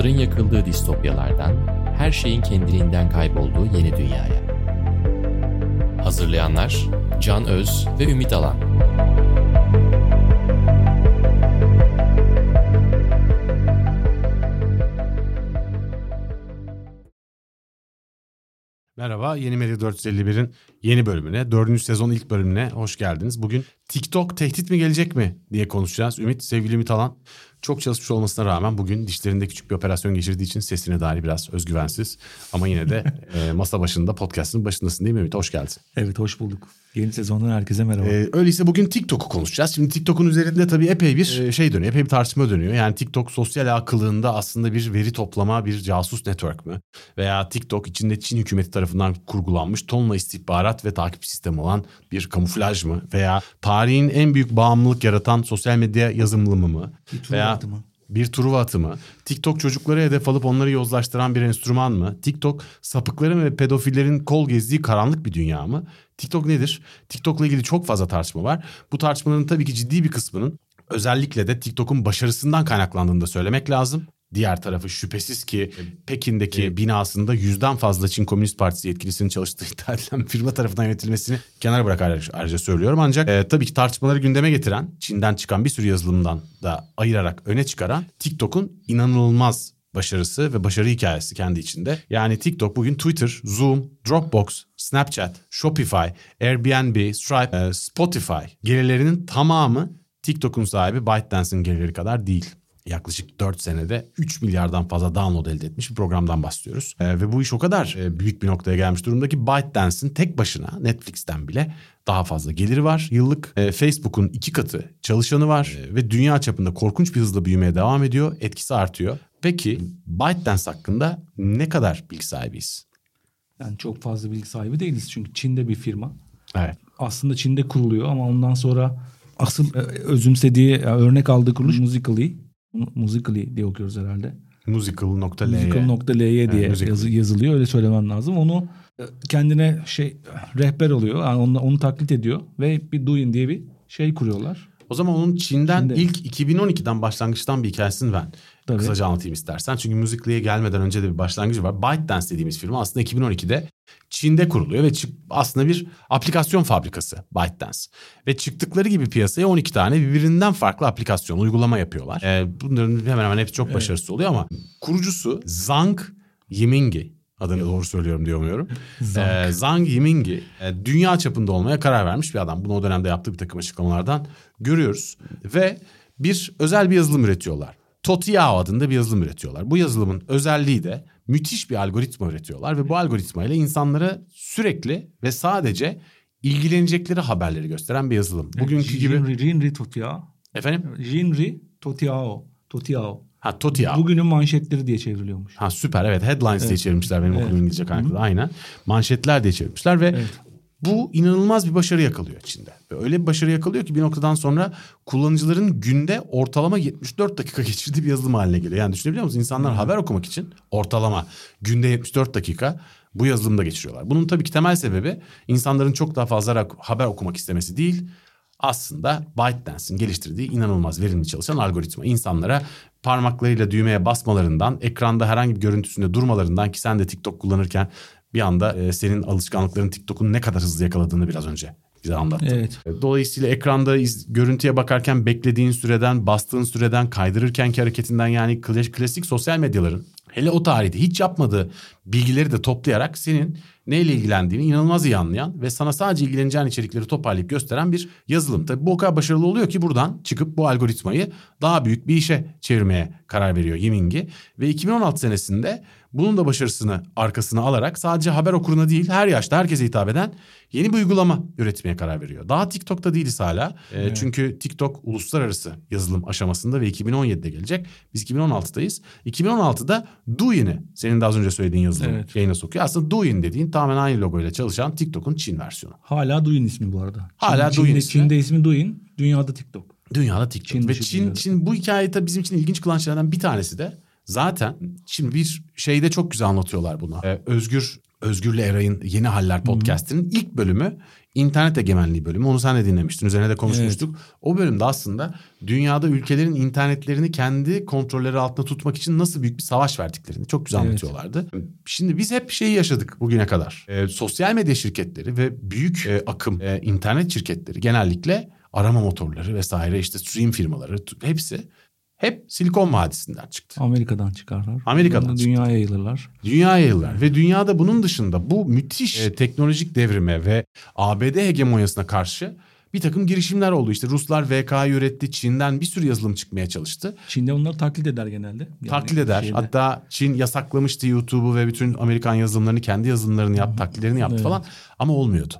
umutların yakıldığı distopyalardan, her şeyin kendiliğinden kaybolduğu yeni dünyaya. Hazırlayanlar Can Öz ve Ümit Alan. Merhaba, Yeni Medya 451'in yeni bölümüne, dördüncü sezon ilk bölümüne hoş geldiniz. Bugün TikTok tehdit mi gelecek mi diye konuşacağız. Ümit, sevgili Ümit Alan çok çalışmış olmasına rağmen bugün dişlerinde küçük bir operasyon geçirdiği için sesine dair biraz özgüvensiz. Ama yine de e, masa başında, podcast'ın başındasın değil mi Ümit? Hoş geldin. Evet, hoş bulduk. Yeni sezondan herkese merhaba. Ee, öyleyse bugün TikTok'u konuşacağız. Şimdi TikTok'un üzerinde tabii epey bir e, şey dönüyor, epey bir tartışma dönüyor. Yani TikTok sosyal ağ kılığında aslında bir veri toplama, bir casus network mü? Veya TikTok içinde Çin hükümeti tarafından kurgulanmış tonla istihbarat ve takip sistemi olan bir kamuflaj mı? Veya tarihin en büyük bağımlılık yaratan sosyal medya yazılımı mı? Veya atı mı? bir Truva atı mı? TikTok çocukları hedef alıp onları yozlaştıran bir enstrüman mı? TikTok sapıkların ve pedofillerin kol gezdiği karanlık bir dünya mı? TikTok nedir? TikTok'la ilgili çok fazla tartışma var. Bu tartışmaların tabii ki ciddi bir kısmının özellikle de TikTok'un başarısından kaynaklandığını da söylemek lazım. Diğer tarafı şüphesiz ki Pekin'deki binasında yüzden fazla Çin Komünist Partisi yetkilisinin çalıştığı iddia edilen firma tarafından yönetilmesini kenara bırakarak ayrıca söylüyorum. Ancak e, tabii ki tartışmaları gündeme getiren, Çin'den çıkan bir sürü yazılımdan da ayırarak öne çıkaran TikTok'un inanılmaz başarısı ve başarı hikayesi kendi içinde. Yani TikTok bugün Twitter, Zoom, Dropbox, Snapchat, Shopify, Airbnb, Stripe, e, Spotify gelirlerinin tamamı TikTok'un sahibi ByteDance'in gelirleri kadar değil yaklaşık 4 senede 3 milyardan fazla download elde etmiş bir programdan bahsediyoruz. Ee, ve bu iş o kadar e, büyük bir noktaya gelmiş durumda ki ByteDance'in tek başına Netflix'ten bile daha fazla geliri var. Yıllık e, Facebook'un iki katı çalışanı var e, ve dünya çapında korkunç bir hızla büyümeye devam ediyor. Etkisi artıyor. Peki ByteDance hakkında ne kadar bilgi sahibiyiz? Yani çok fazla bilgi sahibi değiliz çünkü Çin'de bir firma. Evet. Aslında Çin'de kuruluyor ama ondan sonra asıl e, özümsediği yani örnek aldığı kuruluş Musical.ly. Musical.ly diye okuyoruz herhalde. Musical.ly Musical.ly diye Evet, yazı- yazılıyor öyle söylemem lazım. Onu e, kendine şey rehber oluyor. Yani onu, onu taklit ediyor ve bir Douyin diye bir şey kuruyorlar. O zaman onun Çin'den Çin'de. ilk 2012'den başlangıçtan bir hikayesini ben Tabii. kısaca anlatayım istersen. Çünkü Musical.ly'e gelmeden önce de bir başlangıcı var. ByteDance dediğimiz firma aslında 2012'de Çin'de kuruluyor ve aslında bir aplikasyon fabrikası ByteDance. Ve çıktıkları gibi piyasaya 12 tane birbirinden farklı aplikasyon, uygulama yapıyorlar. Ee, bunların hemen hemen hepsi çok başarısız oluyor ama kurucusu Zhang Yimingi adını doğru söylüyorum diye umuyorum. Zhang. Ee, Zhang Yimingi e, dünya çapında olmaya karar vermiş bir adam. Bunu o dönemde yaptığı bir takım açıklamalardan görüyoruz. Ve bir özel bir yazılım üretiyorlar. Totiao adında bir yazılım üretiyorlar. Bu yazılımın özelliği de müthiş bir algoritma üretiyorlar. Ve bu algoritma ile insanlara sürekli ve sadece ilgilenecekleri haberleri gösteren bir yazılım. Bugünkü gibi... Jinri, Totiao. Efendim? Jinri Totiao. Totiao. Ha Totiao. Bugünün manşetleri diye çevriliyormuş. Ha süper evet headlines diye çevirmişler benim Evet. okuduğum İngilizce kaynaklı aynen. Manşetler diye çevirmişler ve Evet. Bu inanılmaz bir başarı yakalıyor Çin'de. Ve öyle bir başarı yakalıyor ki bir noktadan sonra kullanıcıların günde ortalama 74 dakika geçirdiği bir yazılım haline geliyor. Yani düşünebiliyor musun? İnsanlar haber okumak için ortalama günde 74 dakika bu yazılımda geçiriyorlar. Bunun tabii ki temel sebebi insanların çok daha fazla haber okumak istemesi değil. Aslında ByteDance'in geliştirdiği inanılmaz verimli çalışan algoritma. İnsanlara parmaklarıyla düğmeye basmalarından, ekranda herhangi bir görüntüsünde durmalarından ki sen de TikTok kullanırken bir anda e, senin alışkanlıkların TikTok'un ne kadar hızlı yakaladığını biraz önce bize anlattın. Evet. Dolayısıyla ekranda iz- görüntüye bakarken beklediğin süreden, bastığın süreden, kaydırırkenki hareketinden yani klas- klasik sosyal medyaların hele o tarihte hiç yapmadığı bilgileri de toplayarak senin neyle ilgilendiğini inanılmaz iyi anlayan ve sana sadece ilgileneceğin içerikleri toparlayıp gösteren bir yazılım. Tabii bu o kadar başarılı oluyor ki buradan çıkıp bu algoritmayı daha büyük bir işe çevirmeye karar veriyor Yimingi. Ve 2016 senesinde bunun da başarısını arkasına alarak sadece haber okuruna değil her yaşta herkese hitap eden yeni bir uygulama üretmeye karar veriyor. Daha TikTok'ta değiliz hala. Ee, Çünkü TikTok uluslararası yazılım aşamasında ve 2017'de gelecek. Biz 2016'dayız. 2016'da Douyin'i senin de az önce söylediğin yazılım Evet. yayına sokuyor. Aslında Douyin dediğin tamamen aynı logoyla çalışan TikTok'un Çin versiyonu. Hala Douyin ismi bu arada. Hala Çin- Douyin Çin'de, ismi. Çin'de ismi Douyin, dünyada TikTok. Dünyada TikTok. Çin Ve Çin, dünyada. Çin bu hikayeyi tabii bizim için ilginç kılan şeylerden bir tanesi de zaten şimdi bir şeyde çok güzel anlatıyorlar bunu. Ee, Özgür Özgür'le Eray'ın Yeni Haller podcast'inin ilk bölümü İnternet egemenliği bölümü. Onu sen de dinlemiştin. Üzerine de konuşmuştuk. O bölümde aslında dünyada ülkelerin internetlerini kendi kontrolleri altında tutmak için nasıl büyük bir savaş verdiklerini çok güzel Evet. anlatıyorlardı. Şimdi biz hep şeyi yaşadık bugüne kadar. Ee, sosyal medya şirketleri ve büyük e, akım e, internet şirketleri genellikle arama motorları vesaire işte stream firmaları hepsi hep Silikon Vadisi'nden çıktı. Amerika'dan çıkarlar. Amerika'dan Sonra çıktı. Dünyaya yayılırlar. Dünya yayılır ve dünyada bunun dışında bu müthiş e, teknolojik devrime ve ABD hegemonyasına karşı bir takım girişimler oldu. İşte Ruslar VK'yı üretti, Çin'den bir sürü yazılım çıkmaya çalıştı. Çin'de onları taklit eder genelde. Yani taklit eder. şeyde. Hatta Çin yasaklamıştı YouTube'u ve bütün Amerikan yazılımlarını kendi yazılımlarını yaptı, taklitlerini yaptı Evet. falan. Ama olmuyordu.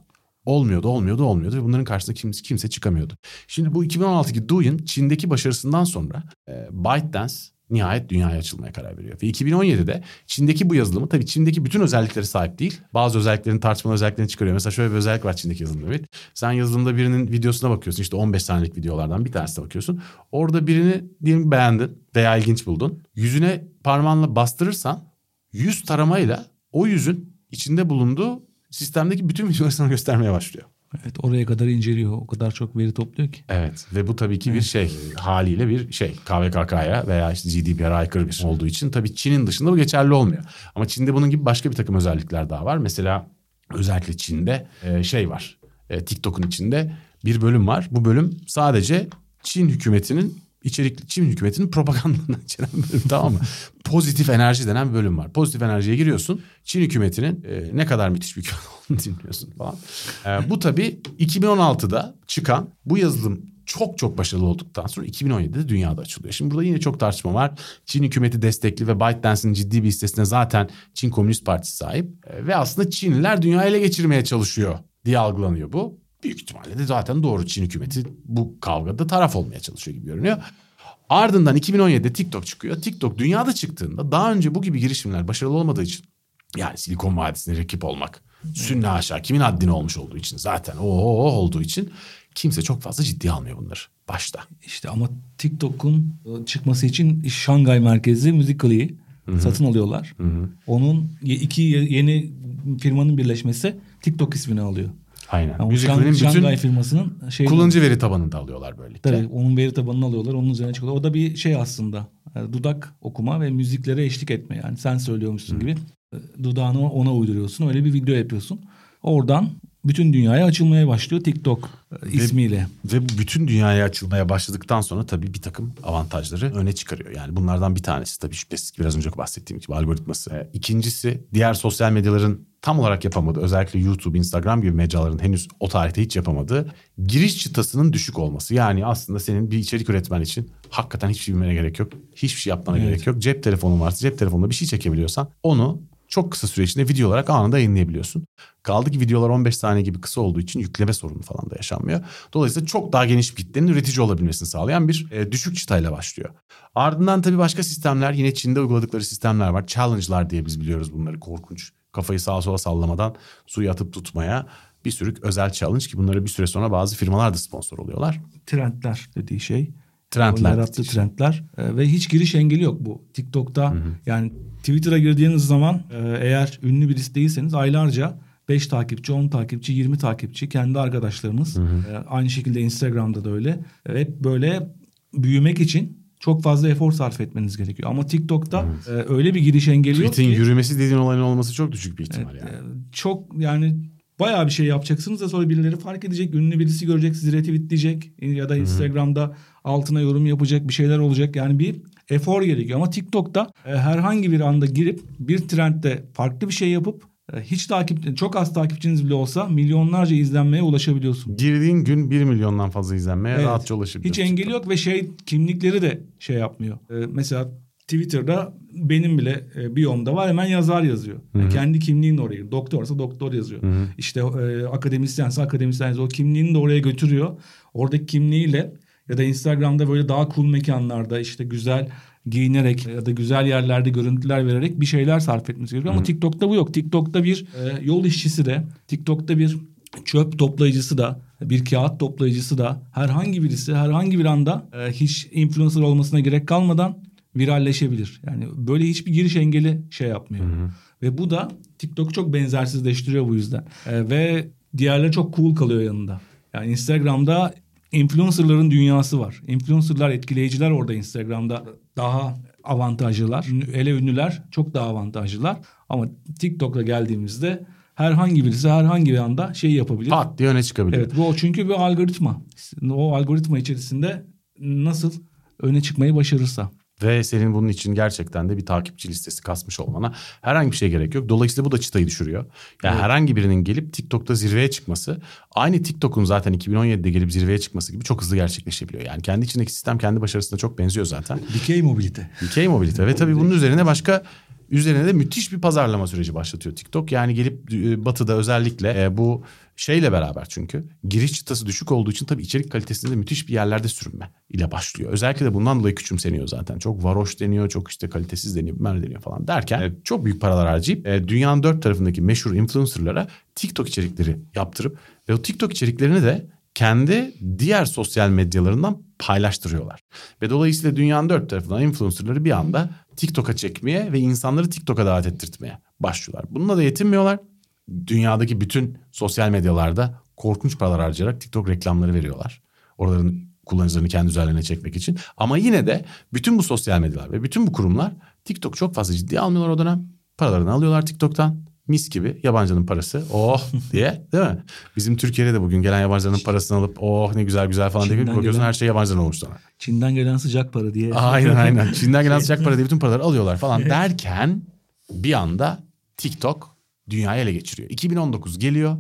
Olmuyordu, olmuyordu, olmuyordu ve bunların karşısında kimse, kimse çıkamıyordu. Şimdi bu 2016'daki Douyin Çin'deki başarısından sonra e, ByteDance nihayet dünyaya açılmaya karar veriyor. Ve 2017'de Çin'deki bu yazılımı tabii Çin'deki bütün özelliklere sahip değil. Bazı özelliklerini tartışmalı özelliklerini çıkarıyor. Mesela şöyle bir özellik var Çin'deki yazılımda. Evet. Sen yazılımda birinin videosuna bakıyorsun. işte 15 saniyelik videolardan bir tanesine bakıyorsun. Orada birini diyelim beğendin veya ilginç buldun. Yüzüne parmağınla bastırırsan yüz taramayla o yüzün içinde bulunduğu sistemdeki bütün videoları sana göstermeye başlıyor. Evet oraya kadar inceliyor. O kadar çok veri topluyor ki. Evet ve bu tabii ki bir şey haliyle bir şey KVKK'ya veya işte GDPR'a aykırı bir olduğu için tabii Çin'in dışında bu geçerli olmuyor. Ama Çin'de bunun gibi başka bir takım özellikler daha var. Mesela özellikle Çin'de e, şey var e, TikTok'un içinde bir bölüm var. Bu bölüm sadece Çin hükümetinin içerikli Çin hükümetinin propagandasını içeren bölüm tamam mı? Pozitif enerji denen bir bölüm var. Pozitif enerjiye giriyorsun. Çin hükümetinin e, ne kadar müthiş bir hükümet olduğunu dinliyorsun falan. E, bu tabii 2016'da çıkan bu yazılım çok çok başarılı olduktan sonra 2017'de dünyada açılıyor. Şimdi burada yine çok tartışma var. Çin hükümeti destekli ve ByteDance'in ciddi bir hissesine zaten Çin Komünist Partisi sahip. E, ve aslında Çinliler dünyayı ele geçirmeye çalışıyor diye algılanıyor bu. Büyük ihtimalle de zaten doğru Çin hükümeti bu kavgada taraf olmaya çalışıyor gibi görünüyor. Ardından 2017'de TikTok çıkıyor. TikTok dünyada çıktığında daha önce bu gibi girişimler başarılı olmadığı için yani Silikon Vadisi'ne rakip olmak sünne aşağı kimin haddine olmuş olduğu için zaten o olduğu için kimse çok fazla ciddiye almıyor bunları başta. İşte ama TikTok'un e, çıkması için Şangay merkezli Musical.ly'i satın alıyorlar. Onun ye- iki ye- yeni firmanın birleşmesi TikTok ismini alıyor. Aynen. Yani Şang- bütün firmasının şey kullanıcı veri tabanını da alıyorlar böylelikle. Tabii onun veri tabanını alıyorlar. Onun üzerine çıkıyor. O da bir şey aslında. e, Dudak okuma ve müziklere eşlik etme. Yani sen söylüyormuşsun gibi e, dudağını ona uyduruyorsun. Öyle bir video yapıyorsun. Oradan bütün dünyaya açılmaya başlıyor TikTok e, ismiyle. Ve bu bütün dünyaya açılmaya başladıktan sonra tabii bir takım avantajları öne çıkarıyor. Yani bunlardan bir tanesi tabii şüphesiz ki biraz önce bahsettiğim gibi algoritması. İkincisi diğer sosyal medyaların tam olarak yapamadığı özellikle YouTube, Instagram gibi mecraların henüz o tarihte hiç yapamadığı giriş çıtasının düşük olması. Yani aslında senin bir içerik üretmen için hakikaten hiçbir şey bilmene gerek yok. Hiçbir şey yapmana Evet. gerek yok. Cep telefonun varsa cep telefonunda bir şey çekebiliyorsan onu çok kısa süre içinde video olarak anında yayınlayabiliyorsun. Kaldı ki videolar 15 saniye gibi kısa olduğu için yükleme sorunu falan da yaşanmıyor. Dolayısıyla çok daha geniş bir kitlenin üretici olabilmesini sağlayan bir e, düşük çıtayla başlıyor. Ardından tabii başka sistemler yine Çin'de uyguladıkları sistemler var. Challenge'lar diye biz biliyoruz bunları korkunç. Kafayı sağa sola sallamadan suyu atıp tutmaya bir sürü özel challenge ki bunları bir süre sonra bazı firmalar da sponsor oluyorlar. Trendler dediği şey. Trendler. O yarattığı trendler E, ve hiç giriş engeli yok bu. TikTok'ta yani Twitter'a girdiğiniz zaman e, eğer ünlü birisi değilseniz aylarca 5 takipçi, 10 takipçi, 20 takipçi kendi arkadaşlarınız. E, aynı şekilde Instagram'da da öyle. E, hep böyle büyümek için çok fazla efor sarf etmeniz gerekiyor. Ama TikTok'ta e, öyle bir giriş engeli yok Tweet'in ki. yürümesi dediğin olayın olması çok düşük bir ihtimal Evet, yani. e, çok yani bayağı bir şey yapacaksınız da sonra birileri fark edecek. Ünlü birisi görecek sizi retweetleyecek ya da Instagram'da altına yorum yapacak bir şeyler olacak. Yani bir efor gerekiyor ama TikTok'ta e, herhangi bir anda girip bir trendde farklı bir şey yapıp hiç takip çok az takipçiniz bile olsa milyonlarca izlenmeye ulaşabiliyorsun. Girdiğin gün 1 milyondan fazla izlenmeye Evet. rahatça ulaşabiliyorsun. Hiç engeli yok ve şey kimlikleri de şey yapmıyor. Ee, mesela Twitter'da benim bile e, biyomda var hemen yazar yazıyor. Yani kendi kimliğini oraya. Doktorsa doktor yazıyor. İşte e, akademisyense akademisyen yazıyor. O kimliğini de oraya götürüyor. Oradaki kimliğiyle ya da Instagram'da böyle daha cool mekanlarda işte güzel giyinerek ya da güzel yerlerde görüntüler vererek bir şeyler sarf etmesi gerekiyor. Ama TikTok'ta bu yok. TikTok'ta bir e, yol işçisi de, TikTok'ta bir çöp toplayıcısı da, bir kağıt toplayıcısı da herhangi birisi herhangi bir anda e, hiç influencer olmasına gerek kalmadan viralleşebilir. Yani böyle hiçbir giriş engeli şey yapmıyor. Ve bu da TikTok'u çok benzersizleştiriyor bu yüzden. E, ve diğerleri çok cool kalıyor yanında. Yani Instagram'da influencerların dünyası var. Influencerlar, etkileyiciler orada Instagram'da daha avantajlılar. Hele ünlüler çok daha avantajlılar. Ama TikTok'a geldiğimizde herhangi birisi herhangi bir anda şey yapabilir. Pat diye öne çıkabilir. Evet bu çünkü bir algoritma. O algoritma içerisinde nasıl öne çıkmayı başarırsa. Ve senin bunun için gerçekten de bir takipçi listesi kasmış olmana herhangi bir şey gerek yok. Dolayısıyla bu da çıtayı düşürüyor. Yani evet. herhangi birinin gelip TikTok'ta zirveye çıkması aynı TikTok'un zaten 2017'de gelip zirveye çıkması gibi çok hızlı gerçekleşebiliyor. Yani kendi içindeki sistem kendi başarısına çok benziyor zaten. Dikey mobilite. Dikey mobilite ve tabii bunun üzerine başka üzerine de müthiş bir pazarlama süreci başlatıyor TikTok. Yani gelip e, batıda özellikle e, bu şeyle beraber çünkü giriş çıtası düşük olduğu için tabii içerik kalitesinde de müthiş bir yerlerde sürünme ile başlıyor. Özellikle de bundan dolayı küçümseniyor zaten. Çok varoş deniyor, çok işte kalitesiz deniyor, bilmem deniyor falan derken e, çok büyük paralar harcayıp e, dünyanın dört tarafındaki meşhur influencerlara TikTok içerikleri yaptırıp ve o TikTok içeriklerini de kendi diğer sosyal medyalarından paylaştırıyorlar. Ve dolayısıyla dünyanın dört tarafından influencerları bir anda TikTok'a çekmeye ve insanları TikTok'a davet ettirtmeye başlıyorlar. Bununla da yetinmiyorlar. Dünyadaki bütün sosyal medyalarda korkunç paralar harcayarak TikTok reklamları veriyorlar. Oraların kullanıcılarını kendi üzerlerine çekmek için. Ama yine de bütün bu sosyal medyalar ve bütün bu kurumlar TikTok çok fazla ciddiye almıyorlar o dönem. Paralarını alıyorlar TikTok'tan mis gibi yabancının parası oh diye değil mi? Bizim Türkiye'de de bugün gelen yabancıların parasını alıp oh ne güzel güzel falan diye bakıyorsun gelen, her şey yabancıdan olmuş sana. Çin'den gelen sıcak para diye. Aynen aynen Çin'den gelen sıcak para diye bütün paraları alıyorlar falan derken bir anda TikTok dünyayı ele geçiriyor. 2019 geliyor.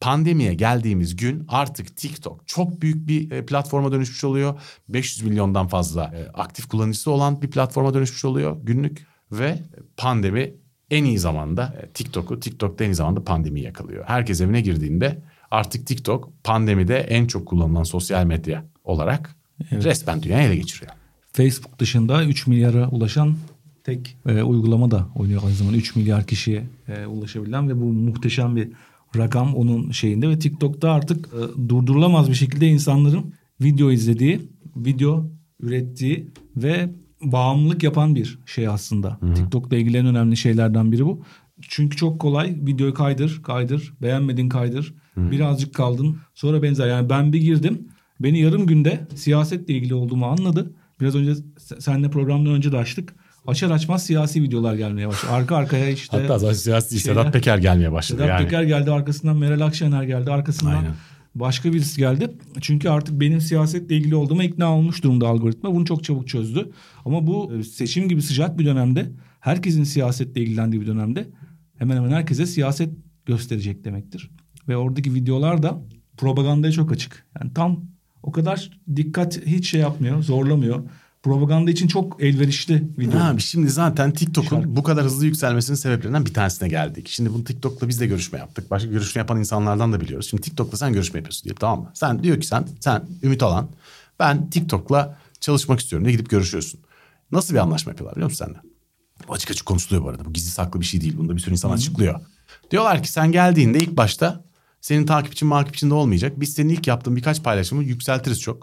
Pandemiye geldiğimiz gün artık TikTok çok büyük bir e, platforma dönüşmüş oluyor. 500 milyondan fazla e, aktif kullanıcısı olan bir platforma dönüşmüş oluyor günlük ve pandemi en iyi zamanda e, TikTok'u, TikTok'ta en iyi zamanda pandemi yakalıyor. Herkes evine girdiğinde artık TikTok pandemide en çok kullanılan sosyal medya olarak evet. resmen dünyayı ele geçiriyor. Facebook dışında 3 milyara ulaşan tek e, uygulama da oynuyor aynı zamanda 3 milyar kişiye e, ulaşabilen ve bu muhteşem bir rakam onun şeyinde ve TikTok'ta artık e, durdurulamaz bir şekilde insanların video izlediği, video ürettiği ve bağımlılık yapan bir şey aslında. Hı-hı. TikTok'la ilgili en önemli şeylerden biri bu. Çünkü çok kolay videoyu kaydır, kaydır, beğenmedin kaydır. Hı-hı. Birazcık kaldın. Sonra benzer yani ben bir girdim. Beni yarım günde siyasetle ilgili olduğumu anladı. Biraz önce seninle programdan önce de açtık. Açar açmaz siyasi videolar gelmeye başladı. Arka arkaya işte. Hatta zaten siyasi değil, Sedat Peker gelmeye başladı Sedat yani. Peker geldi arkasından Meral Akşener geldi arkasından. Aynen başka birisi geldi. Çünkü artık benim siyasetle ilgili olduğuma ikna olmuş durumda algoritma. Bunu çok çabuk çözdü. Ama bu e, seçim gibi sıcak bir dönemde herkesin siyasetle ilgilendiği bir dönemde hemen hemen herkese siyaset gösterecek demektir. Ve oradaki videolar da propagandaya çok açık. Yani tam o kadar dikkat hiç şey yapmıyor, zorlamıyor propaganda için çok elverişli video. Abi şimdi zaten TikTok'un bu kadar hızlı yükselmesinin sebeplerinden bir tanesine geldik. Şimdi bunu TikTok'la biz de görüşme yaptık. Başka görüşme yapan insanlardan da biliyoruz. Şimdi TikTok'la sen görüşme yapıyorsun diye tamam mı? Sen diyor ki sen sen Ümit Alan ben TikTok'la çalışmak istiyorum diye gidip görüşüyorsun. Nasıl bir anlaşma yapıyorlar biliyor musun senden? Bu açık açık konuşuluyor bu arada. Bu gizli saklı bir şey değil. Bunda bir sürü insan Hı-hı. açıklıyor. Diyorlar ki sen geldiğinde ilk başta senin takipçin makipçin de olmayacak. Biz senin ilk yaptığın birkaç paylaşımı yükseltiriz çok.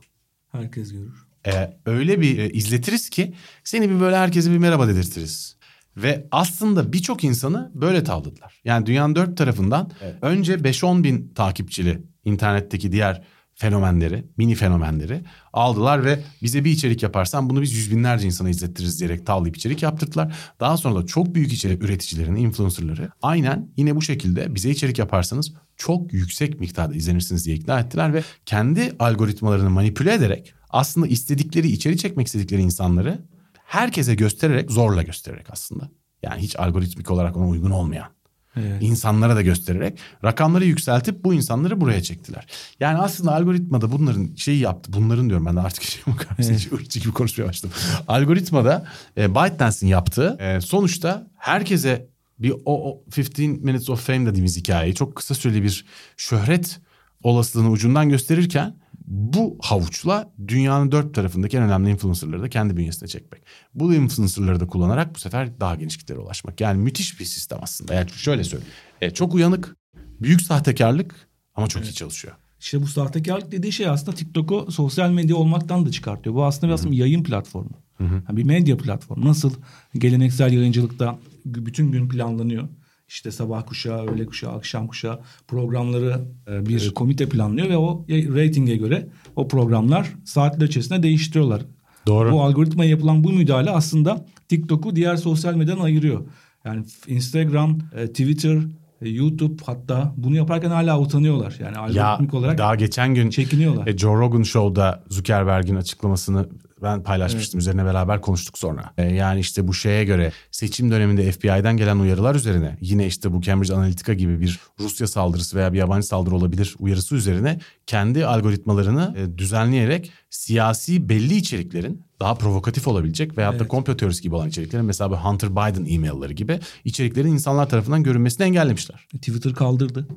Herkes görür e, öyle bir e, izletiriz ki seni bir böyle herkese bir merhaba dedirtiriz. Ve aslında birçok insanı böyle tavladılar. Yani dünyanın dört tarafından evet. önce 5-10 bin takipçili internetteki diğer fenomenleri, mini fenomenleri aldılar ve bize bir içerik yaparsan bunu biz yüz binlerce insana izlettiririz diyerek tavlayıp içerik yaptırdılar. Daha sonra da çok büyük içerik üreticilerini, influencerları aynen yine bu şekilde bize içerik yaparsanız çok yüksek miktarda izlenirsiniz diye ikna ettiler ve kendi algoritmalarını manipüle ederek aslında istedikleri, içeri çekmek istedikleri insanları herkese göstererek, zorla göstererek aslında. Yani hiç algoritmik olarak ona uygun olmayan Evet. insanlara da göstererek rakamları yükseltip bu insanları buraya çektiler. Yani aslında algoritmada bunların şeyi yaptı. Bunların diyorum ben de artık şey evet. ırkçı gibi konuşmaya başladım. algoritmada e, ByteDance'in yaptığı e, sonuçta herkese bir o, o 15 minutes of fame dediğimiz hikayeyi çok kısa süreli bir şöhret olasılığını ucundan gösterirken bu havuçla dünyanın dört tarafındaki en önemli influencerları da kendi bünyesine çekmek. Bu influencerları da kullanarak bu sefer daha geniş kitlere ulaşmak. Yani müthiş bir sistem aslında. Yani şöyle söyleyeyim. E, çok uyanık, büyük sahtekarlık ama çok evet. iyi çalışıyor. İşte bu sahtekarlık dediği şey aslında TikTok'u sosyal medya olmaktan da çıkartıyor. Bu aslında biraz bir yayın platformu. Hı hı. Yani bir medya platformu. Nasıl geleneksel yayıncılıkta bütün gün planlanıyor. İşte sabah kuşağı, öğle kuşağı, akşam kuşağı programları e, bir evet. komite planlıyor ve o reytinge göre o programlar saatler içerisinde değiştiriyorlar. Doğru. Bu algoritmaya yapılan bu müdahale aslında TikTok'u diğer sosyal medyadan ayırıyor. Yani Instagram, e, Twitter, e, YouTube hatta bunu yaparken hala utanıyorlar. Yani algoritmik ya, olarak daha geçen gün çekiniyorlar. E, Joe Rogan Show'da Zuckerberg'in açıklamasını ben paylaşmıştım. Evet. Üzerine beraber konuştuk sonra. E, yani işte bu şeye göre seçim döneminde FBI'den gelen uyarılar üzerine yine işte bu Cambridge Analytica gibi bir Rusya saldırısı veya bir yabancı saldırı olabilir uyarısı üzerine kendi algoritmalarını e, düzenleyerek siyasi belli içeriklerin daha provokatif olabilecek veyahut evet. da komplo teorisi gibi olan içeriklerin mesela Hunter Biden e-mailleri gibi içeriklerin insanlar tarafından görünmesini engellemişler. E, Twitter kaldırdı.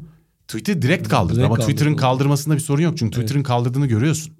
Twitter direkt kaldırdı direkt ama Twitter'ın kaldırmasında bir sorun yok çünkü Twitter'ın evet. kaldırdığını görüyorsun.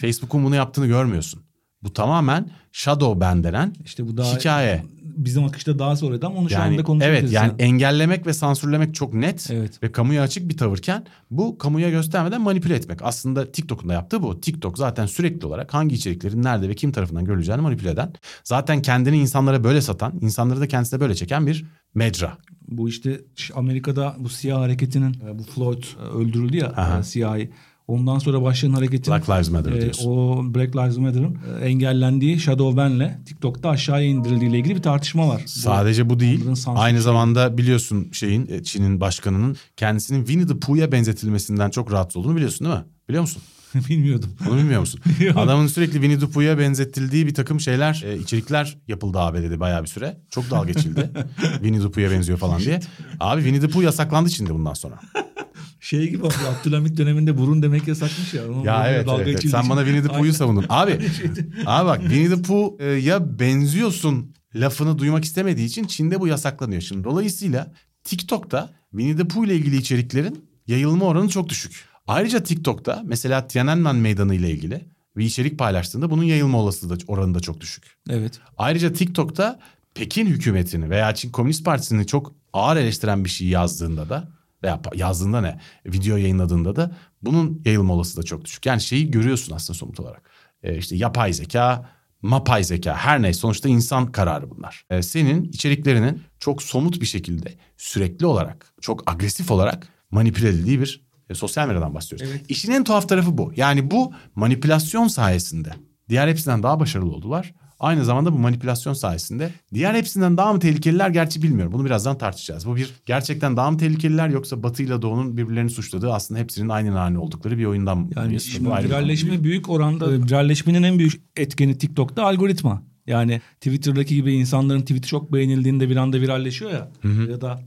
Facebook'un bunu yaptığını görmüyorsun. Bu tamamen shadow ban denen işte bu daha hikaye. Bizim akışta daha sonradan onu yani, şu anda konuşabiliriz. Evet yani engellemek ve sansürlemek çok net evet. ve kamuya açık bir tavırken bu kamuya göstermeden manipüle etmek. Aslında TikTok'un da yaptığı bu. TikTok zaten sürekli olarak hangi içeriklerin nerede ve kim tarafından görüleceğini manipüle eden. Zaten kendini insanlara böyle satan, insanları da kendisine böyle çeken bir mecra. Bu işte Amerika'da bu siyah hareketinin e, bu Floyd e, öldürüldü ya Aha. E, siyahi Ondan sonra başlayan hareketin Black Lives Matter e, o Black Lives Matter'ın e, engellendiği Shadow Ban'le TikTok'ta aşağıya indirildiği ile ilgili bir tartışma var. Sadece bu değil. Aynı şey. zamanda biliyorsun şeyin e, Çin'in başkanının kendisinin Winnie the Pooh'ya benzetilmesinden çok rahatsız olduğunu biliyorsun değil mi? Biliyor musun? Bilmiyordum. Bunu bilmiyor musun? Adamın sürekli Winnie the Pooh'ya benzetildiği bir takım şeyler, e, içerikler yapıldı ABD'de bayağı bir süre. Çok dalga geçildi. Winnie the Pooh'ya benziyor falan diye. Abi Winnie the Pooh yasaklandı Çin'de bundan sonra. Şey gibi oldu Abdülhamit döneminde burun demek yasakmış ya. Onun ya evet, evet, evet. sen bana Winnie the Pooh'yu savundun. Abi, abi bak Winnie the Pooh'ya benziyorsun lafını duymak istemediği için Çin'de bu yasaklanıyor. Şimdi dolayısıyla TikTok'ta Winnie the Pooh ile ilgili içeriklerin yayılma oranı çok düşük. Ayrıca TikTok'ta mesela Tiananmen Meydanı ile ilgili bir içerik paylaştığında bunun yayılma olasılığı da oranı da çok düşük. Evet. Ayrıca TikTok'ta Pekin hükümetini veya Çin Komünist Partisi'ni çok ağır eleştiren bir şey yazdığında da veya yazdığında ne video yayınladığında da bunun yayılma olasılığı da çok düşük. Yani şeyi görüyorsun aslında somut olarak. Ee, işte yapay zeka, mapay zeka her neyse sonuçta insan kararı bunlar. Ee, senin içeriklerinin çok somut bir şekilde sürekli olarak çok agresif olarak manipüle edildiği bir e, sosyal medyadan bahsediyoruz. Evet. İşin en tuhaf tarafı bu. Yani bu manipülasyon sayesinde diğer hepsinden daha başarılı oldular. Aynı zamanda bu manipülasyon sayesinde diğer hepsinden daha mı tehlikeliler gerçi bilmiyorum. Bunu birazdan tartışacağız. Bu bir gerçekten daha mı tehlikeliler yoksa Batı ile Doğu'nun birbirlerini suçladığı aslında hepsinin aynı nane oldukları bir oyundan mı? Yani şimdi viralleşme büyük oranda viralleşmenin en büyük etkeni TikTok'ta algoritma. Yani Twitter'daki gibi insanların tweet'i çok beğenildiğinde bir anda viralleşiyor ya. Hı hı. Ya da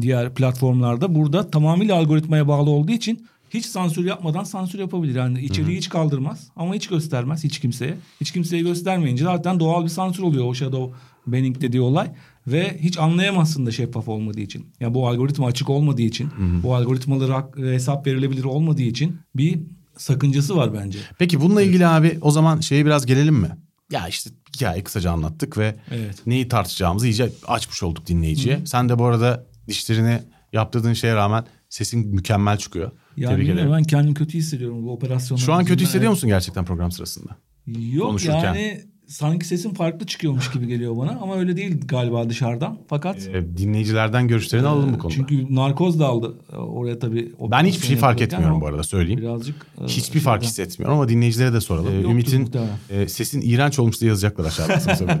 diğer platformlarda burada tamamıyla algoritmaya bağlı olduğu için hiç sansür yapmadan sansür yapabilir. Yani içeriği Hı-hı. hiç kaldırmaz ama hiç göstermez hiç kimseye. Hiç kimseye göstermeyince zaten doğal bir sansür oluyor o shadow banning dediği olay. Ve hiç anlayamazsın da şeffaf olmadığı için. Ya yani bu algoritma açık olmadığı için, Hı-hı. bu algoritmalara hesap verilebilir olmadığı için bir sakıncası var bence. Peki bununla ilgili evet. abi o zaman şeye biraz gelelim mi? Ya işte hikayeyi kısaca anlattık ve evet. neyi tartışacağımızı iyice açmış olduk dinleyiciye. Hı-hı. Sen de bu arada dişlerini yaptırdığın şeye rağmen sesin mükemmel çıkıyor. Yani Tebrik ederim. ben kendimi kötü hissediyorum bu operasyonda. Şu an kötü hissediyor musun gerçekten program sırasında? Yok Konuşurken. yani sanki sesim farklı çıkıyormuş gibi geliyor bana ama öyle değil galiba dışarıdan. Fakat ee, dinleyicilerden görüşlerini e, alalım bu konuda. Çünkü narkoz da aldı e, oraya tabii. Ben hiçbir şey fark etmiyorum bu arada söyleyeyim. Birazcık e, hiçbir şeyden. fark hissetmiyorum ama dinleyicilere de soralım. Ee, Ümit'in e, sesin iğrenç olmuş diye yazacaklar aşağıda.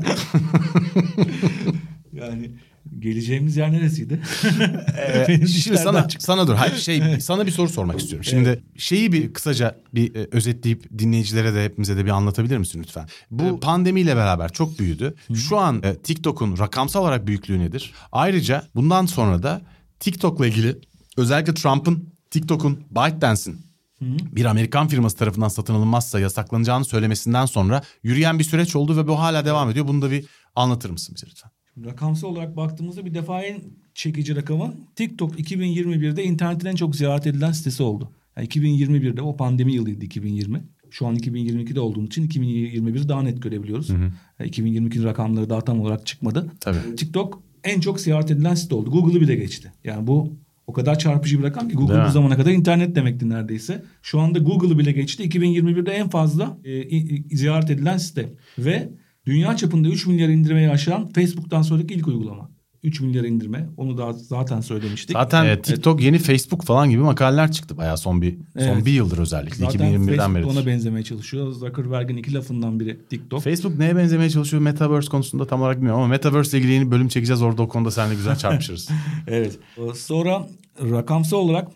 yani Geleceğimiz yer neresiydi? ee, şimdi sana çıktı. sana dur. Hayır şey sana bir soru sormak istiyorum. Şimdi evet. şeyi bir kısaca bir e, özetleyip dinleyicilere de hepimize de bir anlatabilir misin lütfen? Bu evet. pandemiyle beraber çok büyüdü. Hı. Şu an e, TikTok'un rakamsal olarak büyüklüğü nedir? Ayrıca bundan sonra da TikTok'la ilgili özellikle Trump'ın TikTok'un ByteDance'in bir Amerikan firması tarafından satın alınmazsa yasaklanacağını söylemesinden sonra yürüyen bir süreç oldu ve bu hala devam ediyor. Bunu da bir anlatır mısın bize lütfen? Rakamsal olarak baktığımızda bir defa en çekici rakamı TikTok 2021'de internetin en çok ziyaret edilen sitesi oldu. Yani 2021'de o pandemi yılıydı 2020. Şu an 2022'de olduğumuz için 2021'i daha net görebiliyoruz. Hı hı. Yani 2022'nin rakamları daha tam olarak çıkmadı. Tabii. TikTok en çok ziyaret edilen site oldu. Google'ı bile geçti. Yani bu o kadar çarpıcı bir rakam ki Google bu zamana kadar internet demekti neredeyse. Şu anda Google'ı bile geçti. 2021'de en fazla e, ziyaret edilen site. Ve Dünya çapında 3 milyar indirmeyi aşan Facebook'tan sonraki ilk uygulama. 3 milyara indirme. Onu da zaten söylemiştik. Zaten e, TikTok yeni Facebook falan gibi makaleler çıktı bayağı son bir evet. son bir yıldır özellikle zaten 2021'den beri. Facebook ona benzemeye çalışıyor. Zuckerberg'in iki lafından biri TikTok. Facebook neye benzemeye çalışıyor Metaverse konusunda tam olarak bilmiyorum ama Metaverse ile ilgili yeni bölüm çekeceğiz orada o konuda seninle güzel çarpışırız. evet. Sonra rakamsal olarak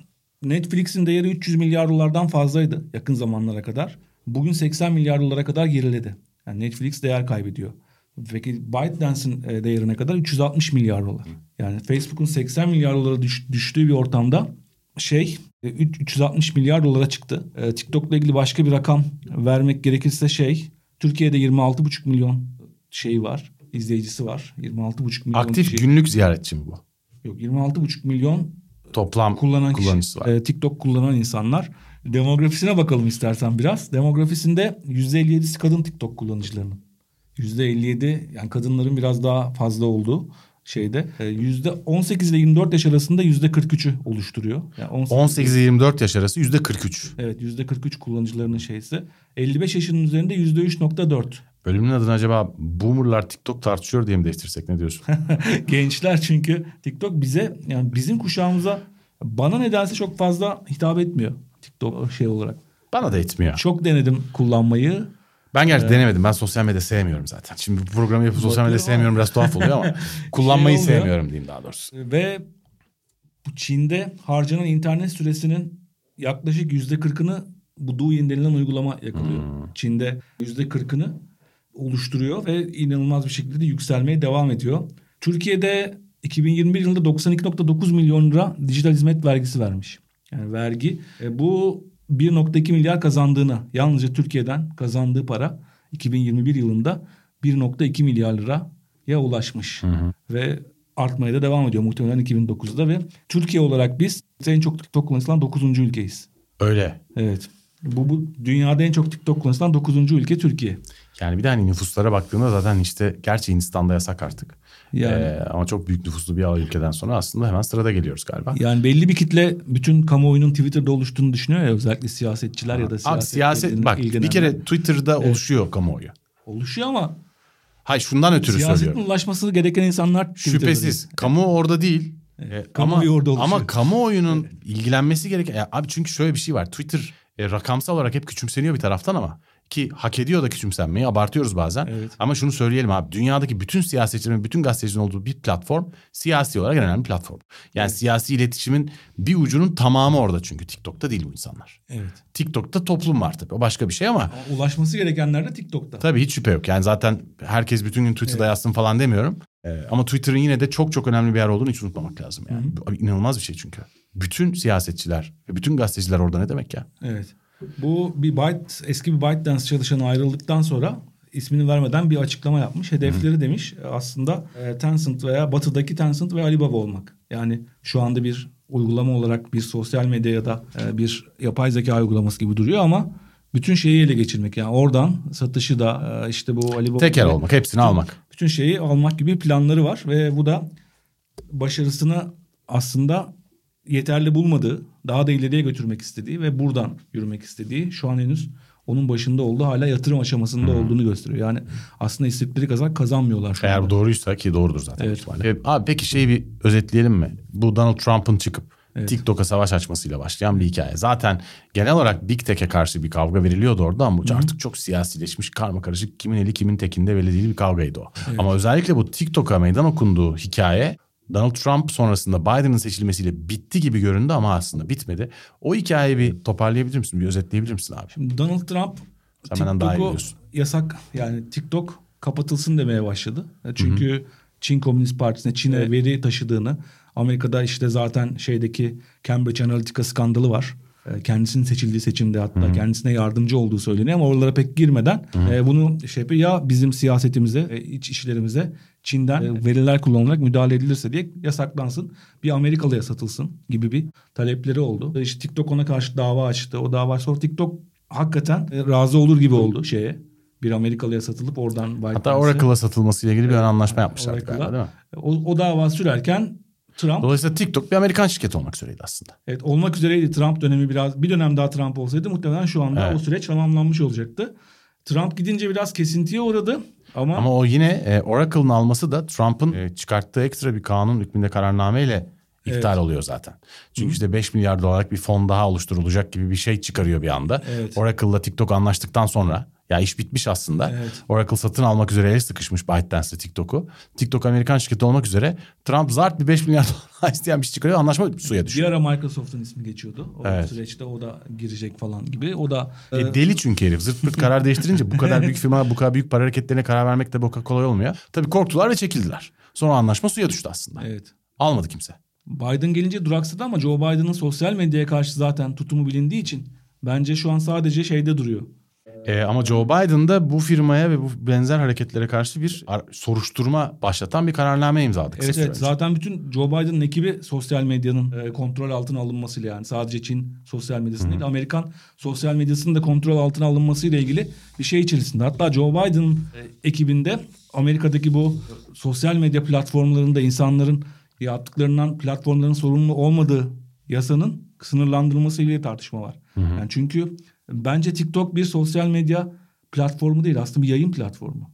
Netflix'in değeri 300 milyar dolardan fazlaydı yakın zamanlara kadar. Bugün 80 milyar dolara kadar geriledi. Yani Netflix değer kaybediyor. Peki ByteDance'in e, değerine kadar 360 milyar dolar. Yani Facebook'un 80 milyar dolara düş, düştüğü bir ortamda şey 360 e, milyar dolara çıktı. E, TikTok'la ilgili başka bir rakam vermek gerekirse şey Türkiye'de 26,5 milyon şey var. izleyicisi var. 26,5 milyon Aktif kişi. günlük ziyaretçi mi bu? Yok 26,5 milyon toplam kullanan kullanıcısı kişi, var. TikTok kullanan insanlar. Demografisine bakalım istersen biraz. Demografisinde %57'si kadın TikTok kullanıcılarının. %57 yani kadınların biraz daha fazla olduğu şeyde %18 e, ile 24 yaş arasında %43'ü oluşturuyor. Yani 18, 18 ile 24 yaş arası %43. Evet %43 kullanıcılarının şeysi. 55 yaşının üzerinde %3.4. Bölümün adını acaba Boomer'lar TikTok tartışıyor diye mi değiştirsek ne diyorsun? Gençler çünkü TikTok bize yani bizim kuşağımıza bana nedense çok fazla hitap etmiyor TikTok şey olarak. Bana da etmiyor. Çok denedim kullanmayı. Ben gerçi ee, denemedim. Ben sosyal medya sevmiyorum zaten. Şimdi bu programı yapıp sosyal medya sevmiyorum biraz tuhaf oluyor ama kullanmayı şey sevmiyorum diyeyim daha doğrusu. Ve bu Çin'de harcanan internet süresinin yaklaşık yüzde kırkını bu Douyin denilen uygulama yakalıyor. Hmm. Çin'de yüzde kırkını oluşturuyor ve inanılmaz bir şekilde yükselmeye devam ediyor. Türkiye'de 2021 yılında 92.9 milyon lira dijital hizmet vergisi vermiş. Yani vergi. E, bu 1.2 milyar kazandığını yalnızca Türkiye'den kazandığı para 2021 yılında 1.2 milyar liraya ulaşmış. Hı hı. Ve artmaya da devam ediyor muhtemelen 2009'da ve Türkiye olarak biz en çok TikTok kullanılan 9. ülkeyiz. Öyle. Evet. Bu, bu dünyada en çok TikTok kullanılan 9. ülke Türkiye. Yani bir de hani nüfuslara baktığında zaten işte gerçi Hindistan'da yasak artık. Yani. Ee, ama çok büyük nüfuslu bir ülkeden sonra aslında hemen sırada geliyoruz galiba. Yani belli bir kitle bütün kamuoyunun Twitter'da oluştuğunu düşünüyor ya özellikle siyasetçiler ha. ya da siyaset. Abi siyaset bak bir kere Twitter'da evet. oluşuyor kamuoyu. Oluşuyor ama Hayır şundan ötürü siyasetin söylüyorum. Siyasetin ulaşması gereken insanlar Şüphesiz. Kamu orada değil. Evet. Ee, ama, orada oluşuyor. Ama kamuoyunun evet. ilgilenmesi gereken... Ya abi çünkü şöyle bir şey var. Twitter e, rakamsal olarak hep küçümseniyor bir taraftan ama ki hak ediyor da küçümsenmeyi abartıyoruz bazen. Evet. Ama şunu söyleyelim abi dünyadaki bütün siyasetçilerin bütün gazetecilerin olduğu bir platform siyasi olarak en önemli platform. Yani evet. siyasi iletişimin bir ucunun tamamı orada çünkü TikTok'ta değil bu insanlar. Evet. TikTok'ta toplum var tabii o başka bir şey ama. ulaşması gerekenler de TikTok'ta. Tabii hiç şüphe yok yani zaten herkes bütün gün Twitter'da evet. yazsın falan demiyorum. Ee, ama Twitter'ın yine de çok çok önemli bir yer olduğunu hiç unutmamak lazım yani. Hı hı. İnanılmaz bir şey çünkü. Bütün siyasetçiler ve bütün gazeteciler orada ne demek ya? Evet. Bu bir Byte, eski bir ByteDance çalışanı ayrıldıktan sonra ismini vermeden bir açıklama yapmış. Hedefleri Hı. demiş aslında e, Tencent veya batıdaki Tencent ve Alibaba olmak. Yani şu anda bir uygulama olarak bir sosyal medya ya da e, bir yapay zeka uygulaması gibi duruyor ama bütün şeyi ele geçirmek. Yani oradan satışı da e, işte bu Alibaba... Teker olmak, hepsini bütün, almak. Bütün şeyi almak gibi planları var ve bu da başarısını aslında yeterli bulmadığı, daha da ileriye götürmek istediği ve buradan yürümek istediği şu an henüz onun başında olduğu hala yatırım aşamasında hmm. olduğunu gösteriyor. Yani aslında istedikleri kazan kazanmıyorlar şu Eğer anda. doğruysa ki doğrudur zaten. Evet. evet. Abi peki şeyi bir özetleyelim mi? Bu Donald Trump'ın çıkıp evet. TikTok'a savaş açmasıyla başlayan bir hikaye. Zaten genel olarak Big Tech'e karşı bir kavga veriliyordu orada ama bu artık çok siyasileşmiş karma karışık kimin eli kimin tekinde belli değil bir kavgaydı o. Evet. Ama özellikle bu TikTok'a meydan okunduğu hikaye Donald Trump sonrasında Biden'ın seçilmesiyle bitti gibi göründü ama aslında bitmedi. O hikayeyi bir toparlayabilir misin? Bir özetleyebilir misin abi? Şimdi Donald Trump TikTok'u yasak yani TikTok kapatılsın demeye başladı. Çünkü Hı-hı. Çin Komünist Partisi'ne Çin'e evet. veri taşıdığını Amerika'da işte zaten şeydeki Cambridge Analytica skandalı var. E, kendisinin seçildiği seçimde hatta Hı-hı. kendisine yardımcı olduğu söyleniyor ama oralara pek girmeden e, bunu şey yapıyor ya bizim siyasetimize, e, iç işlerimize Çin'den e, veriler kullanılarak müdahale edilirse diye yasaklansın. Bir Amerikalıya satılsın gibi bir talepleri oldu. E, işte TikTok ona karşı dava açtı. O dava sonra TikTok hakikaten e, razı olur gibi oldu şeye. Bir Amerikalıya satılıp oradan Hatta Oracle'a satılmasıyla ilgili bir anlaşma yapmışlar galiba değil mi? O, o dava sürerken Trump... Dolayısıyla TikTok bir Amerikan şirketi olmak üzereydi aslında. Evet olmak üzereydi Trump dönemi biraz. Bir dönem daha Trump olsaydı muhtemelen şu anda evet. o süreç tamamlanmış olacaktı. Trump gidince biraz kesintiye uğradı ama, Ama o yine e, Oracle'ın alması da Trump'ın e, çıkarttığı ekstra bir kanun hükmünde kararnameyle iptal oluyor zaten. Çünkü işte 5 milyar dolarlık bir fon daha oluşturulacak gibi bir şey çıkarıyor bir anda. Evet. Oracle'la TikTok anlaştıktan sonra ya iş bitmiş aslında. Evet. Oracle satın almak üzere el sıkışmış ByteDance'le TikTok'u. TikTok Amerikan şirketi olmak üzere Trump zart bir 5 milyar dolar isteyen bir şey çıkarıyor. Anlaşma suya bir düşüyor. ara Microsoft'un ismi geçiyordu. O Evet. süreçte o da girecek falan gibi. O da E, deli çünkü herif. Zırt pırt karar değiştirince bu kadar büyük firma bu kadar büyük para hareketlerine karar vermek de kadar kolay olmuyor. Tabii korktular ve çekildiler. Sonra anlaşma suya düştü aslında. evet. Almadı kimse. Biden gelince duraksadı ama Joe Biden'ın sosyal medyaya karşı zaten tutumu bilindiği için bence şu an sadece şeyde duruyor. Ee, ama Joe Biden da bu firmaya ve bu benzer hareketlere karşı bir soruşturma başlatan bir kararname imzaladı. Evet evet zaten bütün Joe Biden'ın ekibi sosyal medyanın e, kontrol altına alınmasıyla yani sadece Çin sosyal medyasının değil Amerikan sosyal medyasının da kontrol altına alınmasıyla ilgili bir şey içerisinde. Hatta Joe Biden'ın e, ekibinde Amerika'daki bu sosyal medya platformlarında insanların yaptıklarından platformların sorumlu olmadığı yasanın sınırlandırılması ile tartışma var. Yani çünkü bence TikTok bir sosyal medya platformu değil aslında bir yayın platformu.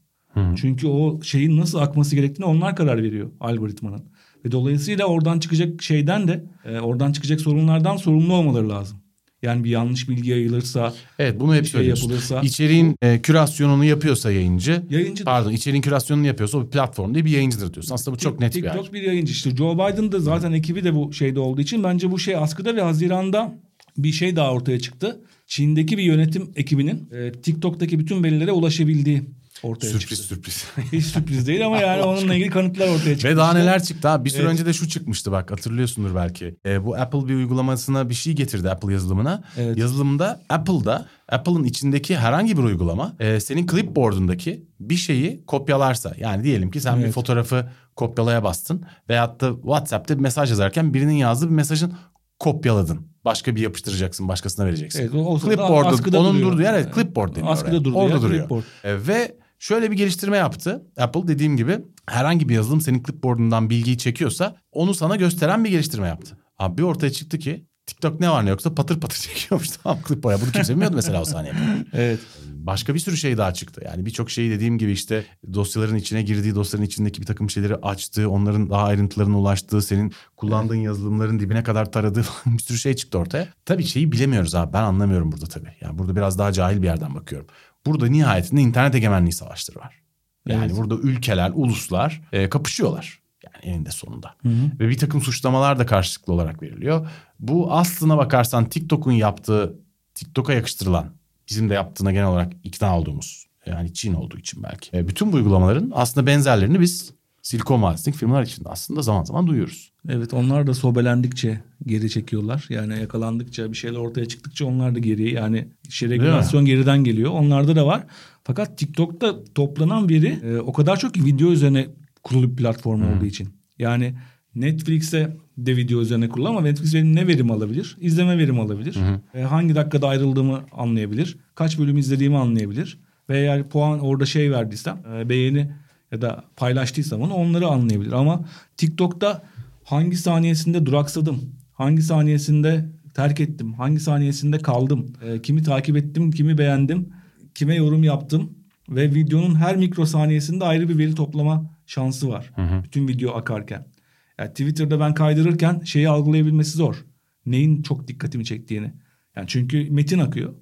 Çünkü o şeyin nasıl akması gerektiğini onlar karar veriyor algoritmanın. Ve dolayısıyla oradan çıkacak şeyden de e, oradan çıkacak sorunlardan sorumlu olmaları lazım. Yani bir yanlış bilgi yayılırsa Evet bunu hep şey söylüyorsun. yapılırsa- İçeriğin e, kürasyonunu yapıyorsa yayıncı. Yayıncı- Pardon içeriğin kürasyonunu yapıyorsa o bir platform değil bir yayıncıdır diyorsun. Aslında bu çok net bir TikTok bir yayıncı işte Joe Biden da zaten ekibi de bu şeyde olduğu için bence bu şey askıda ve Haziran'da bir şey daha ortaya çıktı. Çin'deki bir yönetim ekibinin e, TikTok'taki bütün verilere ulaşabildiği ortaya Sürpriz çıktı. sürpriz. Hiç sürpriz değil ama yani onunla ilgili kanıtlar ortaya çıktı. Ve daha neler çıktı ha. Bir süre Evet. önce de şu çıkmıştı bak hatırlıyorsundur belki. E, bu Apple bir uygulamasına bir şey getirdi Apple yazılımına. Evet. Yazılımda Apple'da Apple'ın içindeki herhangi bir uygulama e, senin clipboard'undaki bir şeyi kopyalarsa. Yani diyelim ki sen bir Evet. fotoğrafı kopyalaya bastın. Veyahut da WhatsApp'ta bir mesaj yazarken birinin yazdığı bir mesajın kopyaladın. Başka bir yapıştıracaksın başkasına vereceksin. Evet, o- Clipboard'u onun duruyor. durduğu yer evet, clipboard deniyor Askıda durduğu Orada yer duruyor. clipboard. E, ve şöyle bir geliştirme yaptı. Apple dediğim gibi herhangi bir yazılım senin clipboard'undan bilgiyi çekiyorsa onu sana gösteren bir geliştirme yaptı. Abi bir ortaya çıktı ki TikTok ne var ne yoksa patır patır çekiyormuş tamam clipboard'a. Bunu kimse bilmiyordu mesela o saniye. Evet. Başka bir sürü şey daha çıktı. Yani birçok şeyi dediğim gibi işte dosyaların içine girdiği, dosyaların içindeki bir takım şeyleri açtığı, onların daha ayrıntılarına ulaştığı, senin kullandığın yazılımların dibine kadar taradığı falan bir sürü şey çıktı ortaya. Tabii şeyi bilemiyoruz abi. Ben anlamıyorum burada tabii. Yani burada biraz daha cahil bir yerden bakıyorum. Burada nihayetinde internet egemenliği savaşları var. Yani Evet. burada ülkeler, uluslar e, kapışıyorlar. Yani eninde sonunda. Ve bir takım suçlamalar da karşılıklı olarak veriliyor. Bu aslına bakarsan TikTok'un yaptığı, TikTok'a yakıştırılan, bizim de yaptığına genel olarak ikna olduğumuz, yani Çin olduğu için belki. E, bütün bu uygulamaların aslında benzerlerini biz Silikon Vadisi'ndeki firmalar içinde aslında zaman zaman duyuyoruz. Evet onlar da sobelendikçe geri çekiyorlar. Yani yakalandıkça bir şeyler ortaya çıktıkça onlar da geri yani şey regülasyon geriden geliyor. Onlarda da var. Fakat TikTok'ta toplanan veri e, o kadar çok ki video üzerine kurulu bir platform olduğu için. Yani Netflix'e de video üzerine kurulu ama Netflix benim ne verim alabilir? İzleme verim alabilir. E, hangi dakikada ayrıldığımı anlayabilir. Kaç bölüm izlediğimi anlayabilir. Ve eğer puan orada şey verdiysem e, beğeni ya da paylaştıysam onu onları anlayabilir. Ama TikTok'ta hangi saniyesinde duraksadım, hangi saniyesinde terk ettim, hangi saniyesinde kaldım, e, kimi takip ettim, kimi beğendim, kime yorum yaptım ve videonun her mikro saniyesinde ayrı bir veri toplama şansı var. Bütün video akarken. Yani Twitter'da ben kaydırırken şeyi algılayabilmesi zor. Neyin çok dikkatimi çektiğini. Yani çünkü metin akıyor.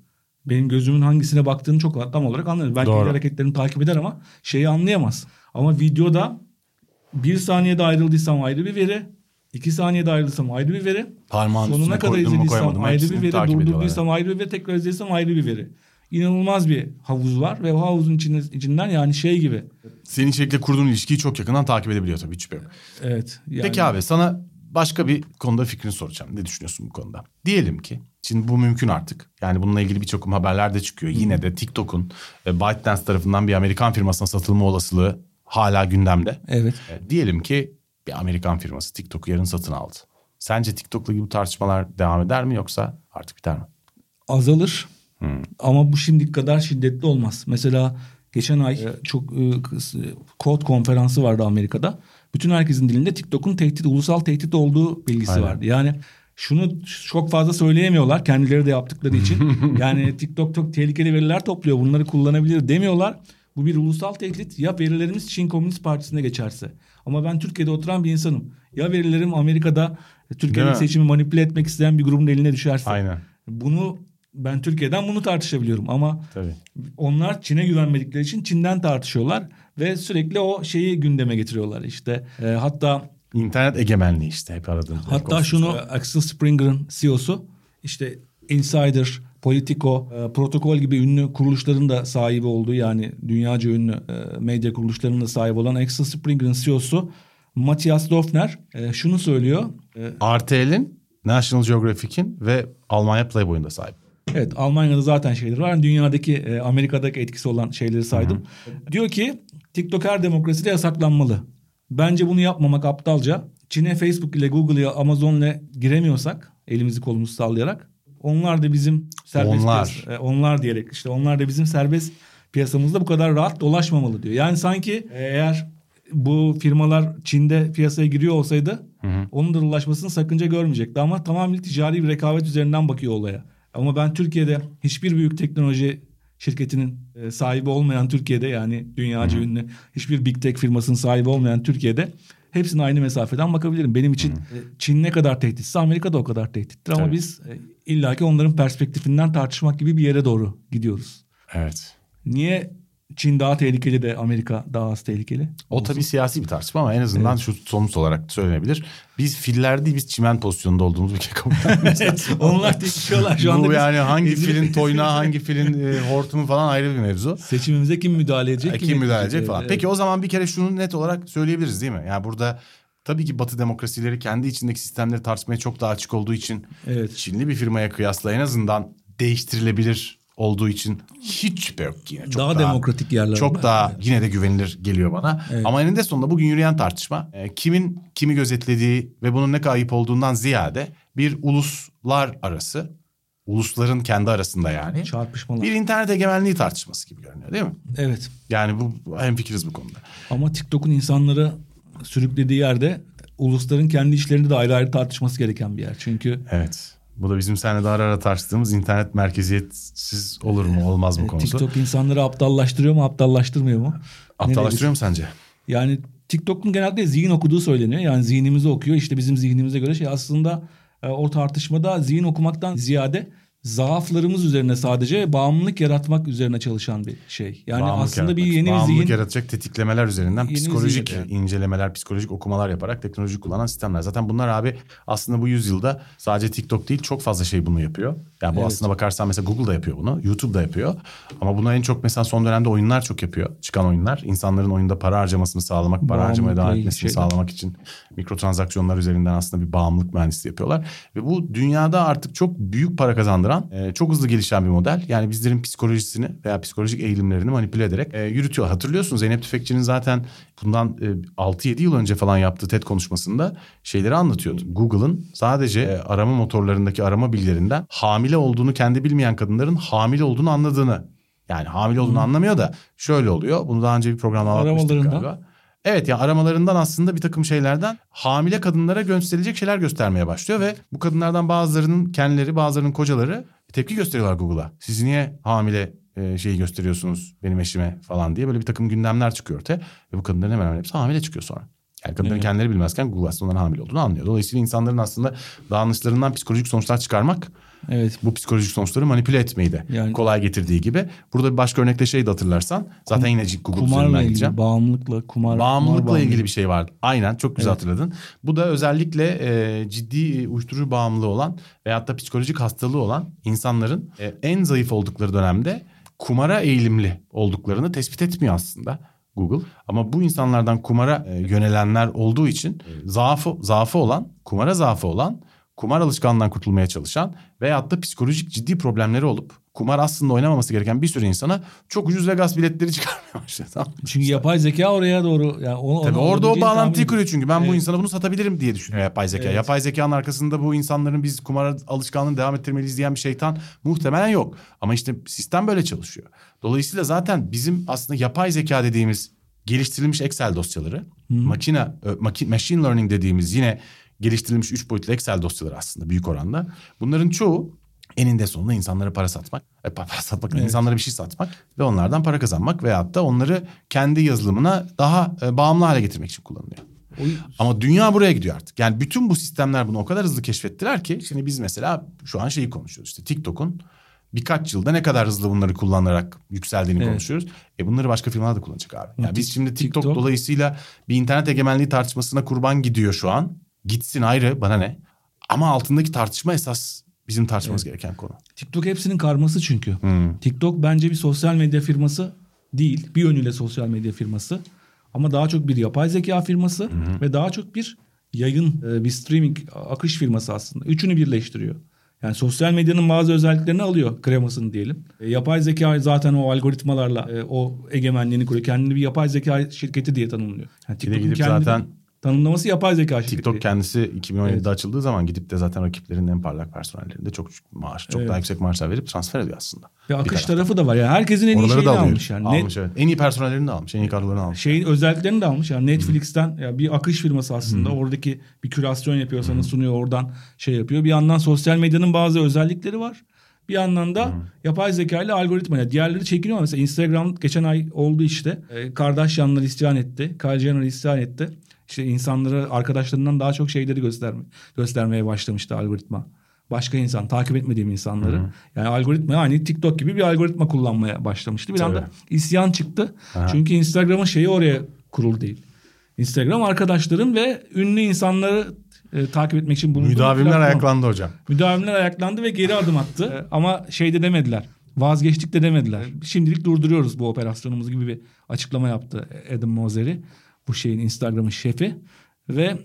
Benim gözümün hangisine baktığını çok tam olarak anlarım. Belki Doğru. el hareketlerini takip eder ama şeyi anlayamaz. Ama videoda bir saniyede ayrıldıysam ayrı bir veri. iki saniyede ayrıldıysam ayrı bir veri. Parmağın Sonuna kadar izlediysem ayrı bir veri. Durdurduysam ayrı bir veri. Tekrar izlediysem ayrı bir veri. İnanılmaz bir havuz var ve o havuzun içinde, içinden yani şey gibi. Senin içerikle kurduğun ilişkiyi çok yakından takip edebiliyor tabii hiç şüphe yok. Evet. Yani, Peki abi sana başka bir konuda fikrini soracağım. Ne düşünüyorsun bu konuda? Diyelim ki şimdi bu mümkün artık. Yani bununla ilgili birçok haberler de çıkıyor. Yine de TikTok'un e, ByteDance tarafından bir Amerikan firmasına satılma olasılığı hala gündemde. Evet. E, diyelim ki bir Amerikan firması TikTok'u yarın satın aldı. Sence TikTok'la bu tartışmalar devam eder mi yoksa artık biter mi? azalır. Ama bu şimdiki kadar şiddetli olmaz. Mesela geçen ay çok e, kıs- e, kod konferansı vardı Amerika'da. Bütün herkesin dilinde TikTok'un tehdit, ulusal tehdit olduğu bilgisi Aynen. vardı. Yani şunu çok fazla söyleyemiyorlar kendileri de yaptıkları için. yani TikTok çok tehlikeli veriler topluyor bunları kullanabilir demiyorlar. Bu bir ulusal tehdit ya verilerimiz Çin Komünist Partisi'ne geçerse. Ama ben Türkiye'de oturan bir insanım. Ya verilerim Amerika'da Türkiye'nin seçimi manipüle etmek isteyen bir grubun eline düşerse. Aynen. Bunu ben Türkiye'den bunu tartışabiliyorum ama Tabii. onlar Çin'e güvenmedikleri için Çin'den tartışıyorlar ve sürekli o şeyi gündeme getiriyorlar işte. E, hatta İnternet egemenliği işte hep aradığımız. Hatta şunu Axel Springer'ın CEO'su işte Insider, Politico, e, Protokol gibi ünlü kuruluşların da sahibi olduğu yani dünyaca ünlü e, medya kuruluşlarının da sahibi olan Axel Springer'ın CEO'su Matthias Dofner e, şunu söylüyor. E, RTL'in, National Geographic'in ve Almanya Playboy'un da sahip. Evet Almanya'da zaten şeyler var. Dünyadaki e, Amerika'daki etkisi olan şeyleri saydım. Hı-hı. Diyor ki TikTok her demokraside yasaklanmalı. Bence bunu yapmamak aptalca. Çin'e Facebook ile Google ile Amazon ile giremiyorsak elimizi kolumuzu sallayarak onlar da bizim serbest onlar. Piyasa, e, onlar diyerek işte onlar da bizim serbest piyasamızda bu kadar rahat dolaşmamalı diyor. Yani sanki eğer bu firmalar Çin'de piyasaya giriyor olsaydı hı hı. onun da dolaşmasını sakınca görmeyecekti ama tamamen ticari bir rekabet üzerinden bakıyor olaya. Ama ben Türkiye'de hiçbir büyük teknoloji şirketinin e, sahibi olmayan Türkiye'de yani dünyaca ünlü hiçbir big tech firmasının sahibi olmayan Türkiye'de hepsine aynı mesafeden bakabilirim. Benim için. E, Çin ne kadar tehditse Amerika da o kadar tehdittir ama biz e, illaki onların perspektifinden tartışmak gibi bir yere doğru gidiyoruz. Evet. Niye Çin daha tehlikeli de Amerika daha az tehlikeli. O tabii siyasi bir tartışma ama en azından evet. şu somut olarak söylenebilir. Biz filler değil biz çimen pozisyonunda olduğumuz bir kere kabul Onlar değişiyorlar şu anda. Bu yani hangi filin toynağı hangi filin e, hortumu falan ayrı bir mevzu. Seçimimize kim müdahale edecek? kim, kim müdahale edecek falan. Evet. Peki o zaman bir kere şunu net olarak söyleyebiliriz değil mi? Yani burada Tabii ki Batı demokrasileri kendi içindeki sistemleri tartışmaya çok daha açık olduğu için evet. Çinli bir firmaya kıyasla en azından değiştirilebilir olduğu için hiç şüphe yok yine. Çok daha, daha demokratik yerler. Çok daha evet. yine de güvenilir geliyor bana. Evet. Ama eninde sonunda bugün yürüyen tartışma e, kimin kimi gözetlediği ve bunun ne kadar ayıp olduğundan ziyade bir uluslar arası, ulusların kendi arasında yani. Çarpışmalar. Bir internet egemenliği tartışması gibi görünüyor değil mi? Evet. Yani bu hem fikiriz bu konuda. Ama TikTok'un insanları sürüklediği yerde ulusların kendi işlerinde de ayrı ayrı tartışması gereken bir yer. Çünkü Evet. Bu da bizim seninle de ara ara tartıştığımız internet merkeziyetsiz olur mu olmaz mı konusu. TikTok insanları aptallaştırıyor mu aptallaştırmıyor mu? Aptallaştırıyor mu sence? Yani TikTok'un genelde zihin okuduğu söyleniyor. Yani zihnimizi okuyor. İşte bizim zihnimize göre şey aslında e, o tartışmada zihin okumaktan ziyade zaaflarımız üzerine sadece bağımlılık yaratmak üzerine çalışan bir şey. Yani bağımlılık aslında yaratmak. bir yeni bağımlılık zihin yaratacak tetiklemeler üzerinden psikolojik zihin, incelemeler, psikolojik okumalar yaparak teknoloji kullanan sistemler. Zaten bunlar abi aslında bu yüzyılda sadece TikTok değil çok fazla şey bunu yapıyor. Yani bu evet. aslında bakarsan mesela Google da yapıyor bunu, YouTube da yapıyor. Ama bunu en çok mesela son dönemde oyunlar çok yapıyor. Çıkan oyunlar insanların oyunda para harcamasını sağlamak, para bağımlılık harcamaya devam etmesini şeyler. sağlamak için mikrotransaksiyonlar üzerinden aslında bir bağımlılık mühendisliği yapıyorlar. Ve bu dünyada artık çok büyük para kazandıran oluşturan e, çok hızlı gelişen bir model. Yani bizlerin psikolojisini veya psikolojik eğilimlerini manipüle ederek e, yürütüyor. Hatırlıyorsunuz Zeynep Tüfekçi'nin zaten bundan e, 6-7 yıl önce falan yaptığı TED konuşmasında şeyleri anlatıyordu. Google'ın sadece e, arama motorlarındaki arama bilgilerinden hamile olduğunu kendi bilmeyen kadınların hamile olduğunu anladığını yani hamile olduğunu hmm. anlamıyor da şöyle oluyor. Bunu daha önce bir programda anlatmıştık galiba. Evet yani aramalarından aslında bir takım şeylerden hamile kadınlara gösterilecek şeyler göstermeye başlıyor ve bu kadınlardan bazılarının kendileri bazılarının kocaları tepki gösteriyorlar Google'a. Siz niye hamile e, şeyi gösteriyorsunuz benim eşime falan diye böyle bir takım gündemler çıkıyor ortaya. Ve bu kadınların hemen hemen hepsi hamile çıkıyor sonra. Yani kadınların evet. kendileri bilmezken Google aslında onların hamile olduğunu anlıyor. Dolayısıyla insanların aslında davranışlarından psikolojik sonuçlar çıkarmak Evet. Bu psikolojik sonuçları manipüle etmeyi de yani, kolay getirdiği gibi. Burada bir başka örnekte şey de hatırlarsan zaten yine Google kumarla ilgili, gideceğim. Bağımlılıkla, kumar, bağımlılıkla kumar ilgili bir şey vardı. Aynen çok güzel evet. hatırladın. Bu da özellikle e, ciddi uyuşturucu bağımlılığı olan veyahut da psikolojik hastalığı olan insanların e, en zayıf oldukları dönemde kumara eğilimli olduklarını tespit etmiyor aslında. Google. Ama bu insanlardan kumara e, yönelenler olduğu için zaafı zaafı olan, kumara zaafı olan kumar alışkanlığından kurtulmaya çalışan veyahut da psikolojik ciddi problemleri olup kumar aslında oynamaması gereken bir sürü insana çok ucuz Vegas biletleri çıkarmaya başladı. Tamam Çünkü yapay zeka oraya doğru yani onu, Tabii onu, orada o bağlantıyı kuruyor çünkü ben evet. bu insana bunu satabilirim diye düşünüyor yapay zeka. Evet. Yapay zekanın arkasında bu insanların biz kumar alışkanlığını devam ettirmeliyiz diyen bir şeytan muhtemelen yok. Ama işte sistem böyle çalışıyor. Dolayısıyla zaten bizim aslında yapay zeka dediğimiz geliştirilmiş Excel dosyaları, hmm. makine, machine learning dediğimiz yine geliştirilmiş 3 boyutlu Excel dosyaları aslında büyük oranda. Bunların çoğu eninde sonunda insanlara para satmak, e, para satmak, evet. insanlara bir şey satmak ve onlardan para kazanmak veyahut da onları kendi yazılımına daha e, bağımlı hale getirmek için kullanılıyor. Ama dünya buraya gidiyor artık. Yani bütün bu sistemler bunu o kadar hızlı keşfettiler ki şimdi biz mesela şu an şeyi konuşuyoruz. İşte TikTok'un birkaç yılda ne kadar hızlı bunları kullanarak yükseldiğini evet. konuşuyoruz. E bunları başka firmalar da kullanacak abi. Yani biz şimdi TikTok, TikTok dolayısıyla bir internet egemenliği tartışmasına kurban gidiyor şu an. Gitsin ayrı bana ne? Ama altındaki tartışma esas bizim tartışmamız evet. gereken konu. TikTok hepsinin karması çünkü. Hmm. TikTok bence bir sosyal medya firması değil. Bir yönüyle sosyal medya firması. Ama daha çok bir yapay zeka firması hmm. ve daha çok bir yayın, e, bir streaming akış firması aslında. Üçünü birleştiriyor. Yani sosyal medyanın bazı özelliklerini alıyor kremasını diyelim. E, yapay zeka zaten o algoritmalarla e, o egemenliğini kuruyor. Kendini bir yapay zeka şirketi diye tanımlıyor. Yani gidip zaten tanımlaması yapay zeka şirketi. TikTok kendisi 2017'de evet. açıldığı zaman gidip de zaten rakiplerinin en parlak personellerinde çok maaş, çok evet. daha yüksek maaşlar verip transfer ediyor aslında. Ve akış tarafı da var yani herkesin en iyi şeyini almış yani. Almış evet. En iyi personellerini de almış, en iyi kadrolarını almış. Şeyin özelliklerini de almış yani Netflix'ten ya bir akış firması aslında hmm. oradaki bir kürasyon yapıyor sana hmm. sunuyor oradan şey yapıyor. Bir yandan sosyal medyanın bazı özellikleri var. Bir yandan da hmm. yapay zeka ile algoritma. Yani diğerleri çekiniyor. Mesela Instagram geçen ay oldu işte. E, Kardashianlar isyan etti. Kylie Jenner isyan etti işte insanları arkadaşlarından daha çok şeyleri gösterme, göstermeye başlamıştı algoritma. Başka insan, takip etmediğim insanları. Hı-hı. Yani algoritma yani TikTok gibi bir algoritma kullanmaya başlamıştı. Bir Tabii. anda isyan çıktı. Aha. Çünkü Instagram'ın şeyi oraya kurulu değil. Instagram arkadaşların ve ünlü insanları e, takip etmek için bulunduğu Müdavimler ayaklandı hocam. Müdavimler ayaklandı ve geri adım attı. Ama şey de demediler. Vazgeçtik de demediler. Şimdilik durduruyoruz bu operasyonumuzu gibi bir açıklama yaptı Adam Mosseri bu şeyin Instagram'ın şefi ve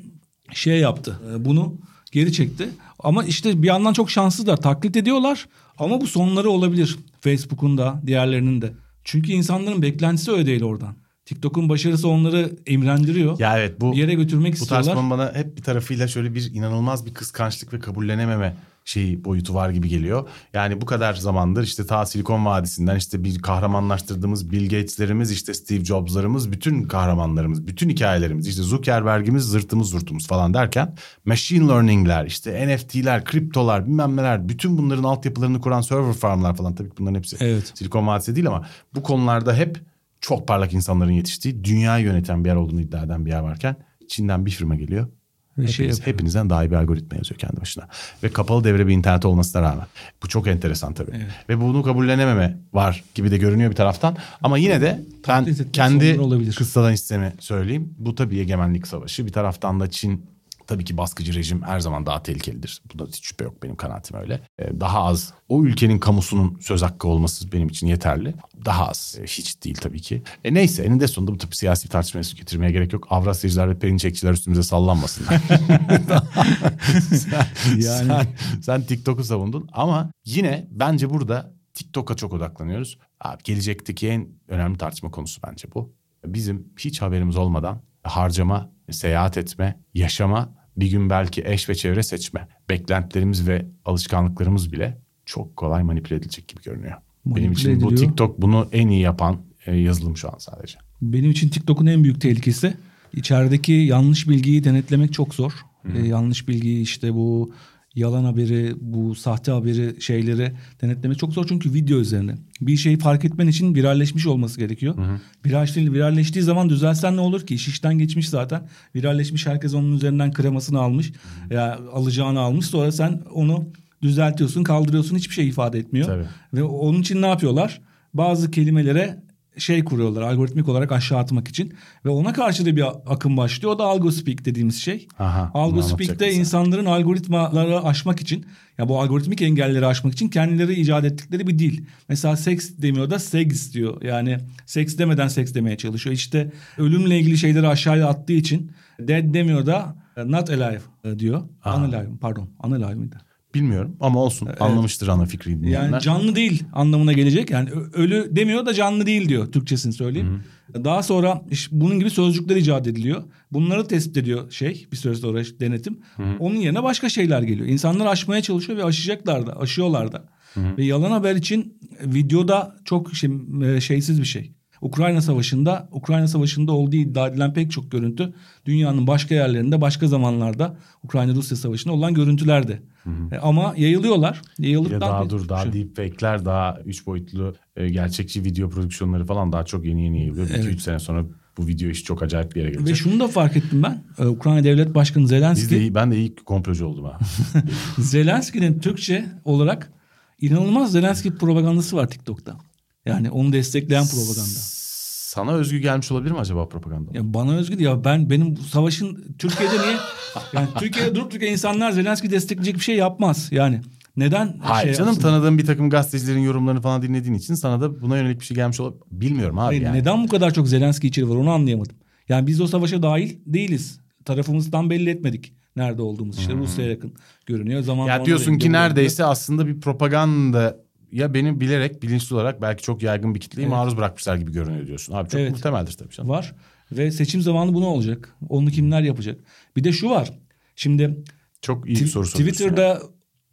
şey yaptı. E, bunu geri çekti. Ama işte bir yandan çok şanssızlar. Taklit ediyorlar ama bu sonları olabilir. Facebook'un da diğerlerinin de. Çünkü insanların beklentisi öyle değil oradan. TikTok'un başarısı onları imrendiriyor. Ya evet bu bir yere götürmek bu istiyorlar. Bu tarz bana hep bir tarafıyla şöyle bir inanılmaz bir kıskançlık ve kabullenememe şey boyutu var gibi geliyor. Yani bu kadar zamandır işte ta Silikon Vadisi'nden işte bir kahramanlaştırdığımız Bill Gates'lerimiz işte Steve Jobs'larımız bütün kahramanlarımız bütün hikayelerimiz işte Zuckerberg'imiz zırtımız zurtumuz falan derken machine learning'ler işte NFT'ler kriptolar bilmem neler bütün bunların altyapılarını kuran server farmlar falan tabii bunların hepsi evet. Silikon Vadisi değil ama bu konularda hep çok parlak insanların yetiştiği dünyayı yöneten bir yer olduğunu iddia eden bir yer varken Çin'den bir firma geliyor Hepiniz, şey hepinizden daha iyi bir algoritma yazıyor kendi başına. Ve kapalı devre bir internet olmasına rağmen. Bu çok enteresan tabii. Evet. Ve bunu kabullenememe var gibi de görünüyor bir taraftan. Ama yine de ben kendi kıssadan hissemi söyleyeyim. Bu tabii egemenlik savaşı. Bir taraftan da Çin Tabii ki baskıcı rejim her zaman daha tehlikelidir. Bunda hiç şüphe yok benim kanaatim öyle. Ee, daha az o ülkenin kamusunun söz hakkı olması benim için yeterli. Daha az. Ee, hiç değil tabii ki. E neyse eninde sonunda bu tip siyasi bir tartışmaya getirmeye gerek yok. Avrasyacılar ve perinçekçiler üstümüze sallanmasınlar. sen, yani... sen, sen TikTok'u savundun ama yine bence burada TikTok'a çok odaklanıyoruz. Abi gelecekteki en önemli tartışma konusu bence bu. Bizim hiç haberimiz olmadan harcama, seyahat etme, yaşama bir gün belki eş ve çevre seçme, beklentilerimiz ve alışkanlıklarımız bile çok kolay manipüle edilecek gibi görünüyor. Manipüle Benim için ediliyor. bu TikTok bunu en iyi yapan e, yazılım şu an sadece. Benim için TikTok'un en büyük tehlikesi içerideki yanlış bilgiyi denetlemek çok zor. Ee, yanlış bilgiyi işte bu yalan haberi, bu sahte haberi şeyleri denetlemek çok zor çünkü video üzerine. Bir şeyi fark etmen için viralleşmiş olması gerekiyor. Hı hı. Viralleştiği, viralleştiği zaman düzelsen ne olur ki? İş işten geçmiş zaten. Viralleşmiş herkes onun üzerinden kremasını almış. Hı hı. Ya alacağını almış. Sonra sen onu düzeltiyorsun, kaldırıyorsun. Hiçbir şey ifade etmiyor. Tabii. Ve onun için ne yapıyorlar? Bazı kelimelere şey kuruyorlar algoritmik olarak aşağı atmak için ve ona karşı da bir akım başlıyor. O da algospeak dediğimiz şey. Aha, algospeak'te insanların algoritmaları aşmak için ya bu algoritmik engelleri aşmak için kendileri icat ettikleri bir dil. Mesela seks demiyor da sex diyor. Yani seks demeden seks demeye çalışıyor. İşte ölümle ilgili şeyleri aşağıya attığı için dead demiyor da not alive diyor. Aha. Unalive pardon unalive mıydı? Bilmiyorum ama olsun evet. anlamıştır ana fikri dinleyenler. Yani canlı değil anlamına gelecek. Yani ölü demiyor da canlı değil diyor Türkçesini söyleyeyim. Hı-hı. Daha sonra işte bunun gibi sözcükler icat ediliyor. Bunları tespit ediyor şey bir süre sonra denetim. Hı-hı. Onun yerine başka şeyler geliyor. İnsanlar aşmaya çalışıyor ve aşacaklar da aşıyorlar da. Hı-hı. Ve yalan haber için videoda çok şey, e, şeysiz bir şey. Ukrayna Savaşı'nda Ukrayna Savaşı'nda olduğu iddia edilen pek çok görüntü dünyanın başka yerlerinde başka zamanlarda Ukrayna Rusya Savaşı'nda olan görüntülerdi. E, ama yayılıyorlar. Yayıldıktan Ya daha bir- dur daha Şu- deepfake'ler daha üç boyutlu e, gerçekçi video prodüksiyonları falan daha çok yeni yeni yayılıyor. 2-3 Evet. sene sonra bu video işi çok acayip bir yere Ve gelecek. şunu da fark ettim ben. Ee, Ukrayna Devlet Başkanı Biz Zelenski, de, iyi- ben de ilk komplocu oldum ha. Zelenski'nin Türkçe olarak inanılmaz Zelenski propagandası var TikTok'ta. Yani onu destekleyen propaganda. Sana özgü gelmiş olabilir mi acaba propaganda? Ya bana özgü değil ya ben benim bu savaşın Türkiye'de niye yani Türkiye'de durup dururken insanlar Zelenski destekleyecek bir şey yapmaz. Yani neden Hayır şey canım yapsın? tanıdığım bir takım gazetecilerin yorumlarını falan dinlediğin için sana da buna yönelik bir şey gelmiş olabilir. Bilmiyorum abi Hayır, yani. neden bu kadar çok Zelenski içeri var onu anlayamadım. Yani biz o savaşa dahil değiliz. Tarafımızdan belli etmedik nerede olduğumuz. İşte Rusya'ya yakın görünüyor. Zaman Ya diyorsun ki neredeyse aslında bir propaganda ya beni bilerek bilinçli olarak belki çok yaygın bir kitleyi Evet. maruz bırakmışlar gibi görünüyor diyorsun. Abi çok Evet. muhtemeldir tabii canım. var ve seçim zamanı bunu olacak. Onu kimler yapacak? Bir de şu var. Şimdi Çok iyi bir soru. Twitter'da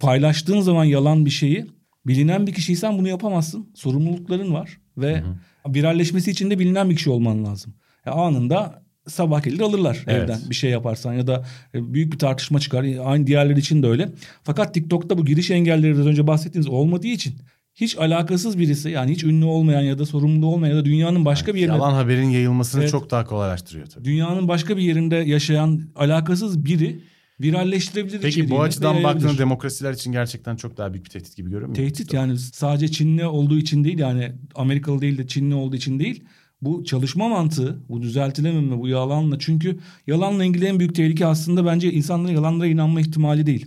paylaştığın zaman yalan bir şeyi bilinen bir kişiysen bunu yapamazsın. Sorumlulukların var ve viralleşmesi için de bilinen bir kişi olman lazım. Ya anında sabah gelir alırlar Evet. evden bir şey yaparsan ya da e, büyük bir tartışma çıkar. Aynı diğerleri için de öyle. Fakat TikTok'ta bu giriş engelleri az önce bahsettiğiniz olmadığı için hiç alakasız birisi yani hiç ünlü olmayan ya da sorumlu olmayan ya da dünyanın başka bir yerinde Yalan haberin yayılmasını Evet. çok daha kolaylaştırıyor tabii. dünyanın başka bir yerinde yaşayan alakasız biri viralleştirebilir Peki bu açıdan baktığında demokrasiler için gerçekten çok daha büyük bir tehdit gibi görünmüyor mu? Tehdit yani sadece Çinli olduğu için değil yani Amerikalı değil de Çinli olduğu için değil. Bu çalışma mantığı, bu düzeltilememe, bu yalanla. Çünkü yalanla ilgili en büyük tehlike aslında bence insanların yalanlara inanma ihtimali değil.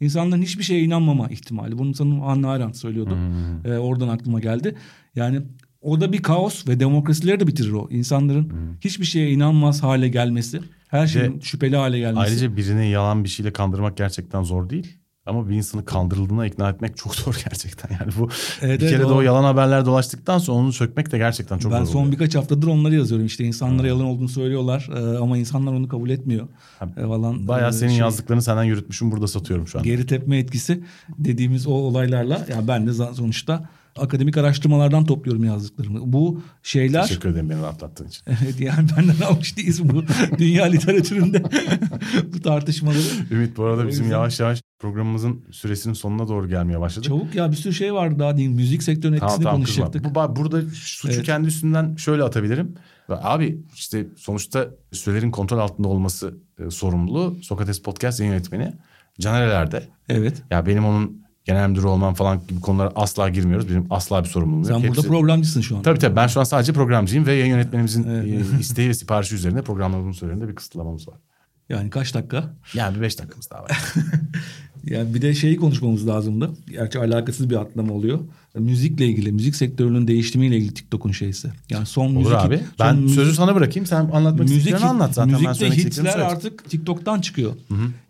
İnsanların hiçbir şeye inanmama ihtimali. Bunu sanırım Hannah Arendt söylüyordu. Ee, oradan aklıma geldi. Yani o da bir kaos ve demokrasileri de bitirir o. İnsanların hiçbir şeye inanmaz hale gelmesi. Her şeyin şüpheli hale gelmesi. Ayrıca birini yalan bir şeyle kandırmak gerçekten zor değil. Ama bir insanı kandırıldığına ikna etmek çok zor gerçekten. Yani bu Evet, bir evet, kere de o- yalan haberler dolaştıktan sonra onu sökmek de gerçekten çok ben zor son oluyor. birkaç haftadır onları yazıyorum işte insanlara yalan olduğunu söylüyorlar e, ama insanlar onu kabul etmiyor e, falan. Bayağı e, senin şey, yazdıklarını senden yürütmüşüm burada satıyorum şu an. Geri tepme etkisi dediğimiz o olaylarla ya ben de sonuçta akademik araştırmalardan topluyorum yazdıklarımı. Bu şeyler Teşekkür ederim beni rahatlattığın için. evet yani benden almış değiliz bu dünya literatüründe bu tartışmaları. Ümit bu arada bizim yavaş yavaş programımızın süresinin sonuna doğru gelmeye başladı. Çabuk ya bir sürü şey vardı daha değil müzik sektörünün Tamam etkisini tamam kızma. konuşacaktık. Bu, burada suçu Evet. kendi üstünden şöyle atabilirim. Abi işte sonuçta sürelerin kontrol altında olması e, sorumluluğu Sokrates Podcast yayın yönetmeni Caner Eler'de. Evet. Ya benim onun genel müdürü olmam falan gibi konulara asla girmiyoruz. Benim asla bir sorumluluğum yok. Sen burada Hepsi- programcısın şu an. Tabii tabii ben şu an sadece programcıyım ve yayın yönetmenimizin Evet. e, isteği ve siparişi üzerine programlarımızın sürelerinde bir kısıtlamamız var. Yani kaç dakika? Yani bir beş dakikamız daha var. Yani bir de şeyi konuşmamız lazımdı. Gerçi alakasız bir atlama oluyor. Müzikle ilgili, müzik sektörünün değişimiyle ilgili TikTok'un şeysi. Yani son Olur müzik... abi. son Ben müzik- sözü sana bırakayım. Sen anlatmak müzik istediklerini anlat zaten. ben müzikte istediklerimi hitler artık TikTok'tan çıkıyor.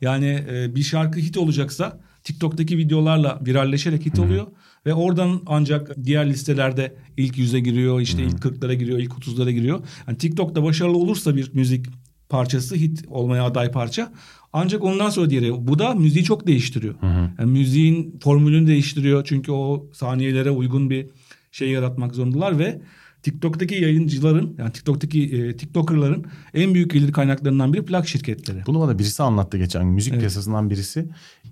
Yani e, bir şarkı hit olacaksa TikTok'taki videolarla viralleşerek hit oluyor ve oradan ancak diğer listelerde ilk yüze giriyor, işte ilk 40'lara giriyor, ilk 30'lara giriyor. Yani TikTok'ta başarılı olursa bir müzik parçası hit olmaya aday parça ancak ondan sonra diğeri. Bu da müziği çok değiştiriyor. Yani müziğin formülünü değiştiriyor çünkü o saniyelere uygun bir şey yaratmak zorundalar ve TikTok'taki yayıncıların yani TikTok'taki e, TikToker'ların en büyük gelir kaynaklarından biri plak şirketleri. Bunu bana birisi anlattı geçen gün. Müzik Evet. piyasasından birisi.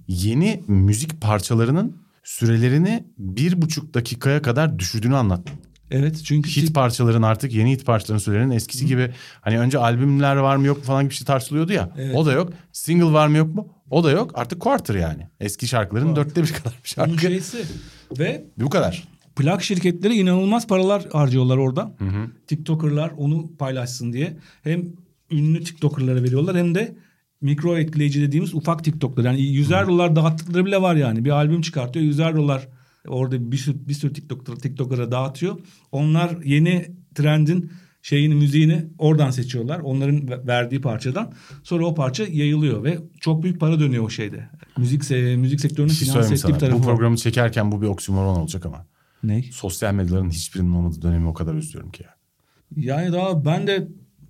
Yeni müzik parçalarının sürelerini bir buçuk dakikaya kadar düşürdüğünü anlattı. Evet çünkü Hit parçaların artık yeni hit parçaların sürelerinin eskisi gibi hani önce albümler var mı yok mu falan gibi bir şey tartışılıyordu ya. Evet. O da yok. Single var mı yok mu? O da yok. Artık quarter yani. Eski şarkıların Quarter. dörtte bir kadar bir şarkı. şeysi ve Bu kadar. plak şirketleri inanılmaz paralar harcıyorlar orada. TikToker'lar onu paylaşsın diye. Hem ünlü TikToker'lara veriyorlar hem de mikro etkileyici dediğimiz ufak TikTok'lar. Yani yüzer dolar dağıttıkları bile var yani. Bir albüm çıkartıyor yüzer dolar orada bir sürü, bir sürü TikTok, TikToker'a dağıtıyor. Onlar yeni trendin şeyini müziğini oradan seçiyorlar. Onların ve- verdiği parçadan. Sonra o parça yayılıyor ve çok büyük para dönüyor o şeyde. Müzik se- müzik sektörünün şey finanse ettiği bir tarafı Bu var. programı çekerken bu bir oksimoron olacak ama. Ne? Sosyal medyaların hiçbirinin olmadığı dönemi o kadar özlüyorum ki ya. Yani daha ben de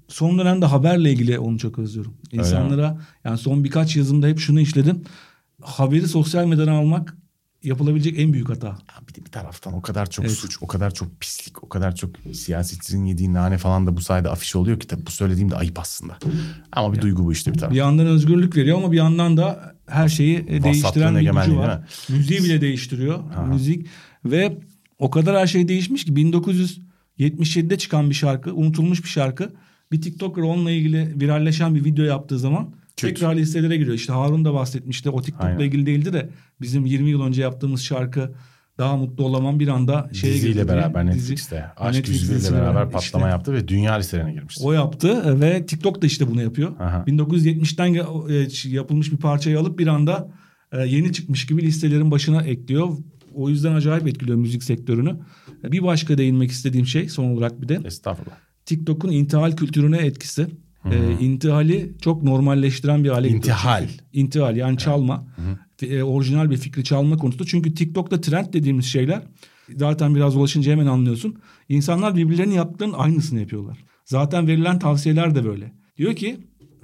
son dönemde haberle ilgili onu çok özlüyorum. İnsanlara yani son birkaç yazımda hep şunu işledim. Haberi sosyal medyadan almak yapılabilecek en büyük hata. Ya bir de bir taraftan o kadar çok Evet. suç, o kadar çok pislik, o kadar çok siyasetçinin yediği nane falan da bu sayede afiş oluyor ki tabii bu söylediğim de ayıp aslında. Ama bir duygu bu işte bir Bir taraftan. yandan özgürlük veriyor ama bir yandan da her şeyi e, değiştiren bir gücü var. Müziği bile değiştiriyor. Müzik ve o kadar her şey değişmiş ki 1977'de çıkan bir şarkı, unutulmuş bir şarkı. Bir TikToker onunla ilgili viralleşen bir video yaptığı zaman Kült. tekrar listelere giriyor. İşte Harun da bahsetmişti. O TikTok'la Aynen. ilgili değildi de bizim 20 yıl önce yaptığımız şarkı daha mutlu olamam bir anda şeye Diziyle girdi beraber Dizi- Netflix'te. Aşk Netflix dizisiyle beraber beraber, patlama işte. yaptı ve dünya listelerine girmişti. O yaptı ve TikTok da işte bunu yapıyor. Aha. 1970'ten ge- e, yapılmış bir parçayı alıp bir anda e, yeni çıkmış gibi listelerin başına ekliyor. O yüzden acayip etkiliyor müzik sektörünü. Bir başka değinmek istediğim şey son olarak bir de Estağfurullah. TikTok'un intihal kültürüne etkisi. E, intihali çok normalleştiren bir hale getiriyor. İntihal. Çünkü- İntihal yani çalma. E, orijinal bir fikri çalma konusu. Çünkü TikTok'ta trend dediğimiz şeyler zaten biraz ulaşınca hemen anlıyorsun. İnsanlar birbirlerinin yaptıklarının aynısını yapıyorlar. Zaten verilen tavsiyeler de böyle. Diyor ki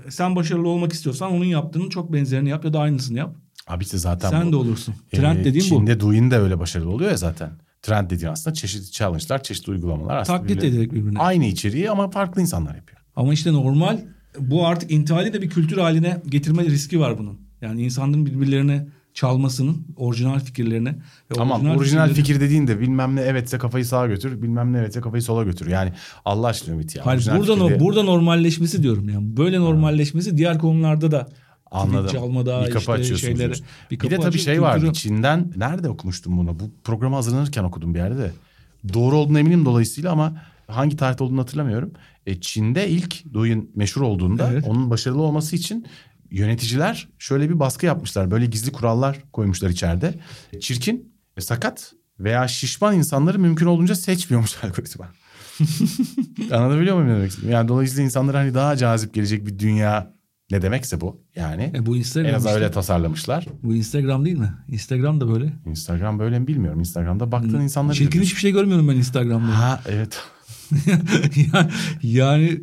sen başarılı olmak istiyorsan onun yaptığının çok benzerini yap ya da aynısını yap. Abi işte zaten sen bu. de olursun. Trend Ee, dediğim bu. Çin'de Douyin de öyle başarılı oluyor ya zaten. Trend dediğin aslında çeşitli challenge'lar, çeşitli uygulamalar. aslında Taklit birbirine- ederek birbirine. Aynı içeriği ama farklı insanlar yapıyor. Ama işte normal bu artık intihali de bir kültür haline getirme riski var bunun. Yani insanların birbirlerine çalmasının orijinal fikirlerini ve Tamam orijinal, fikirleri- fikir dediğin de bilmem ne evetse kafayı sağa götür, bilmem ne evetse kafayı sola götür. Yani Allah aşkına Ümit ya. Hayır Orijinal burada fikirde- no, burada normalleşmesi diyorum yani. Böyle normalleşmesi diğer konularda da Anladım. çalmada bir kapı işte açıyorsunuz. şeyleri. diyorsun. Bir Bir, kapı de tabii şey vardı kültürü- Çin'den nerede okumuştum bunu? Bu programa hazırlanırken okudum bir yerde. Doğru olduğunu eminim dolayısıyla ama hangi tarihte olduğunu hatırlamıyorum. E, Çin'de ilk Douyin meşhur olduğunda Evet. onun başarılı olması için yöneticiler şöyle bir baskı yapmışlar. Böyle gizli kurallar koymuşlar içeride. Çirkin, sakat veya şişman insanları mümkün olduğunca seçmiyormuş algoritma. Anlatabiliyor muyum ne demek istediğimi? Yani dolayısıyla insanlara hani daha cazip gelecek bir dünya ne demekse bu yani. E bu Instagram En azından işte. öyle tasarlamışlar. Bu Instagram değil mi? Instagram da böyle. Instagram böyle mi bilmiyorum. Instagram'da baktığın insanları Çirkin hiçbir şey görmüyorum ben Instagram'da. Ha evet. Ya- yani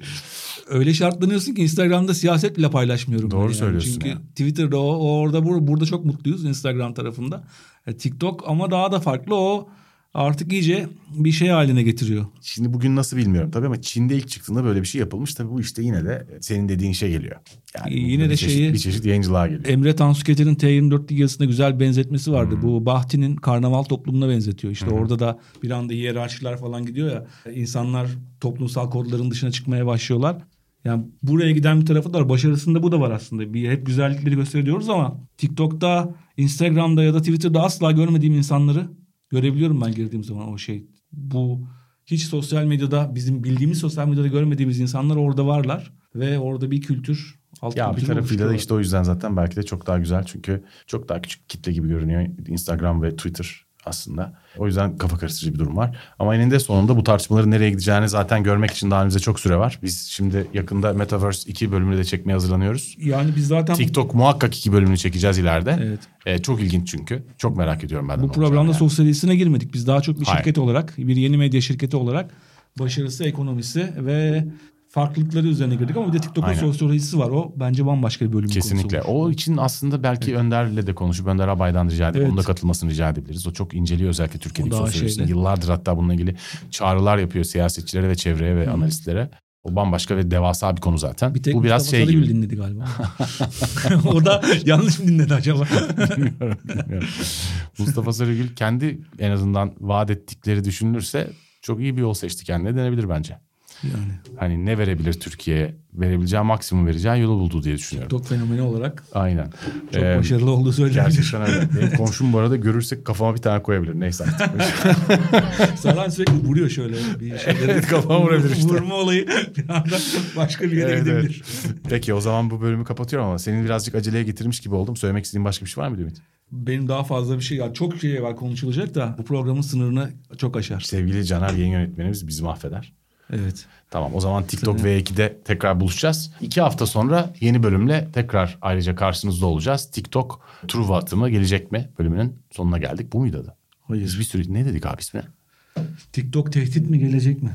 öyle şartlanıyorsun ki Instagram'da siyaset bile paylaşmıyorum. Doğru yani. söylüyorsun Çünkü ya. Twitter'da o, orada bur- burada çok mutluyuz Instagram tarafında. E, TikTok ama daha da farklı o artık iyice bir şey haline getiriyor. Şimdi bugün nasıl bilmiyorum tabii ama Çin'de ilk çıktığında böyle bir şey yapılmış. Tabii bu işte yine de senin dediğin şey geliyor. Yani Yine de bir çeşit, şeyi- bir çeşit yayıncılığa geliyor. Emre Tansuketer'in T24 yazısında güzel benzetmesi vardı. Hmm. Bu Bahti'nin karnaval toplumuna benzetiyor. İşte orada da bir anda hiyerarşiler falan gidiyor ya. İnsanlar toplumsal kodların dışına çıkmaya başlıyorlar. Yani buraya giden bir tarafı da var. Başarısında bu da var aslında. Bir hep güzellikleri gösteriyoruz ama TikTok'ta, Instagram'da ya da Twitter'da asla görmediğim insanları görebiliyorum ben girdiğim zaman o şey. Bu hiç sosyal medyada bizim bildiğimiz sosyal medyada görmediğimiz insanlar orada varlar ve orada bir kültür alt Ya bir tarafıyla da işte o yüzden zaten belki de çok daha güzel. Çünkü çok daha küçük kitle gibi görünüyor Instagram ve Twitter aslında. O yüzden kafa karıştırıcı bir durum var. Ama eninde sonunda bu tartışmaların nereye gideceğini zaten görmek için daha önümüzde çok süre var. Biz şimdi yakında Metaverse 2 bölümünü de çekmeye hazırlanıyoruz. Yani biz zaten TikTok muhakkak iki bölümünü çekeceğiz ileride. Evet. Ee, çok ilginç çünkü. Çok merak ediyorum ben bu programda yani. sosyalistine girmedik. Biz daha çok bir Hayır. şirket olarak, bir yeni medya şirketi olarak başarısı, ekonomisi ve farklılıkları üzerine girdik ama bir de TikTok'un sosyolojisi var. O bence bambaşka bir bölüm Kesinlikle. konusu. O için aslında belki Önder'le de konuşup Önder Abay'dan rica edip Evet. onun da katılmasını rica edebiliriz. O çok inceliyor özellikle Türkiye'deki sosyolojisini. Yıllardır hatta bununla ilgili çağrılar yapıyor siyasetçilere ve çevreye ve analistlere. O bambaşka ve devasa bir konu zaten. Bir tek Bu biraz Mustafa şey gibi. dinledi galiba. o da yanlış mı dinledi acaba? Bilmiyorum, bilmiyorum. Mustafa Sarıgül kendi en azından vaat ettikleri düşünülürse çok iyi bir yol seçti kendine denebilir bence. Yani Hani ne verebilir Türkiye'ye? Verebileceği maksimum vereceği yolu buldu diye düşünüyorum. TikTok fenomeni olarak Aynen. çok Ee, başarılı olduğu söylenebilir. Gerçekten öyle. Benim komşum bu arada görürsek kafama bir tane koyabilir. Neyse artık. Saran sürekli vuruyor şöyle bir şeyleri. Evet, kafama vurabilir işte. Vurma olayı bir anda başka bir yere Evet, gidebilir. Peki o zaman bu bölümü kapatıyorum ama senin birazcık aceleye getirmiş gibi oldum. Söylemek istediğin başka bir şey var mı Ümit? Benim daha fazla bir şey ya çok şey var konuşulacak da bu programın sınırını çok aşar. Sevgili Caner yayın yönetmenimiz bizi mahveder. Evet. Tamam o zaman TikTok V2'de tekrar buluşacağız. İki hafta sonra yeni bölümle tekrar ayrıca karşınızda olacağız. TikTok Truva atımı gelecek mi bölümünün sonuna geldik. Bu muydu adı? Hayır. Biz bir sürü ne dedik abi ismi? TikTok tehdit mi gelecek mi?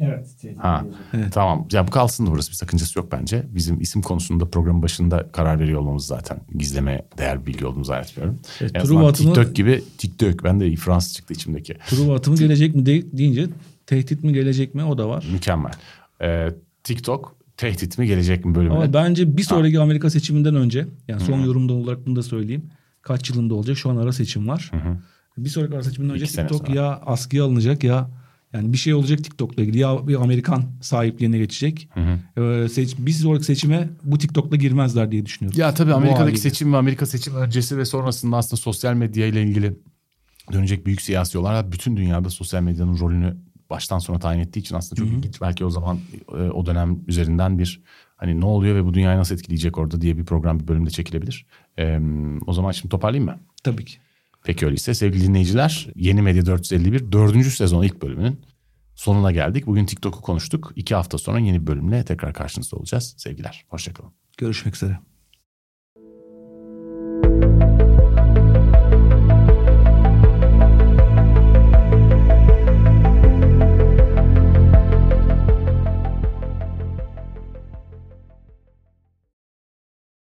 Evet. Ha. Evet. Tamam. Ya bu kalsın da burası bir sakıncası yok bence. Bizim isim konusunda programın başında karar veriyor olmamız zaten gizleme değer bir bilgi olduğunu zannetmiyorum. Evet, Truva atımı- TikTok gibi TikTok. Ben de Fransız çıktı içimdeki. Truva atımı gelecek mi de- deyince tehdit mi gelecek mi o da var. Mükemmel. Ee, TikTok tehdit mi gelecek mi bölümüne? Ama bence bir sonraki Amerika seçiminden önce yani son yorumda olarak bunu da söyleyeyim. Kaç yılında olacak? Şu an ara seçim var. Bir sonraki ara seçiminden önce İki TikTok ya askıya alınacak ya yani bir şey olacak TikTok'la ilgili ya bir Amerikan sahipliğine geçecek. Ee, seç, bir sonraki seçime bu TikTok'la girmezler diye düşünüyorum. Ya tabii Amerika'daki seçim ve Amerika seçim öncesi ve sonrasında aslında sosyal medya ile ilgili dönecek büyük siyasi olaylar bütün dünyada sosyal medyanın rolünü baştan sona tayin ettiği için aslında çok ilginç. Belki o zaman e, o dönem üzerinden bir hani ne oluyor ve bu dünyayı nasıl etkileyecek orada diye bir program bir bölümde çekilebilir. Ee, o zaman şimdi toparlayayım mı? Tabii ki. Peki öyleyse sevgili dinleyiciler Yeni Medya 451 dördüncü sezon ilk bölümünün sonuna geldik. Bugün TikTok'u konuştuk. İki hafta sonra yeni bir bölümle tekrar karşınızda olacağız. Sevgiler. Hoşçakalın. Görüşmek üzere.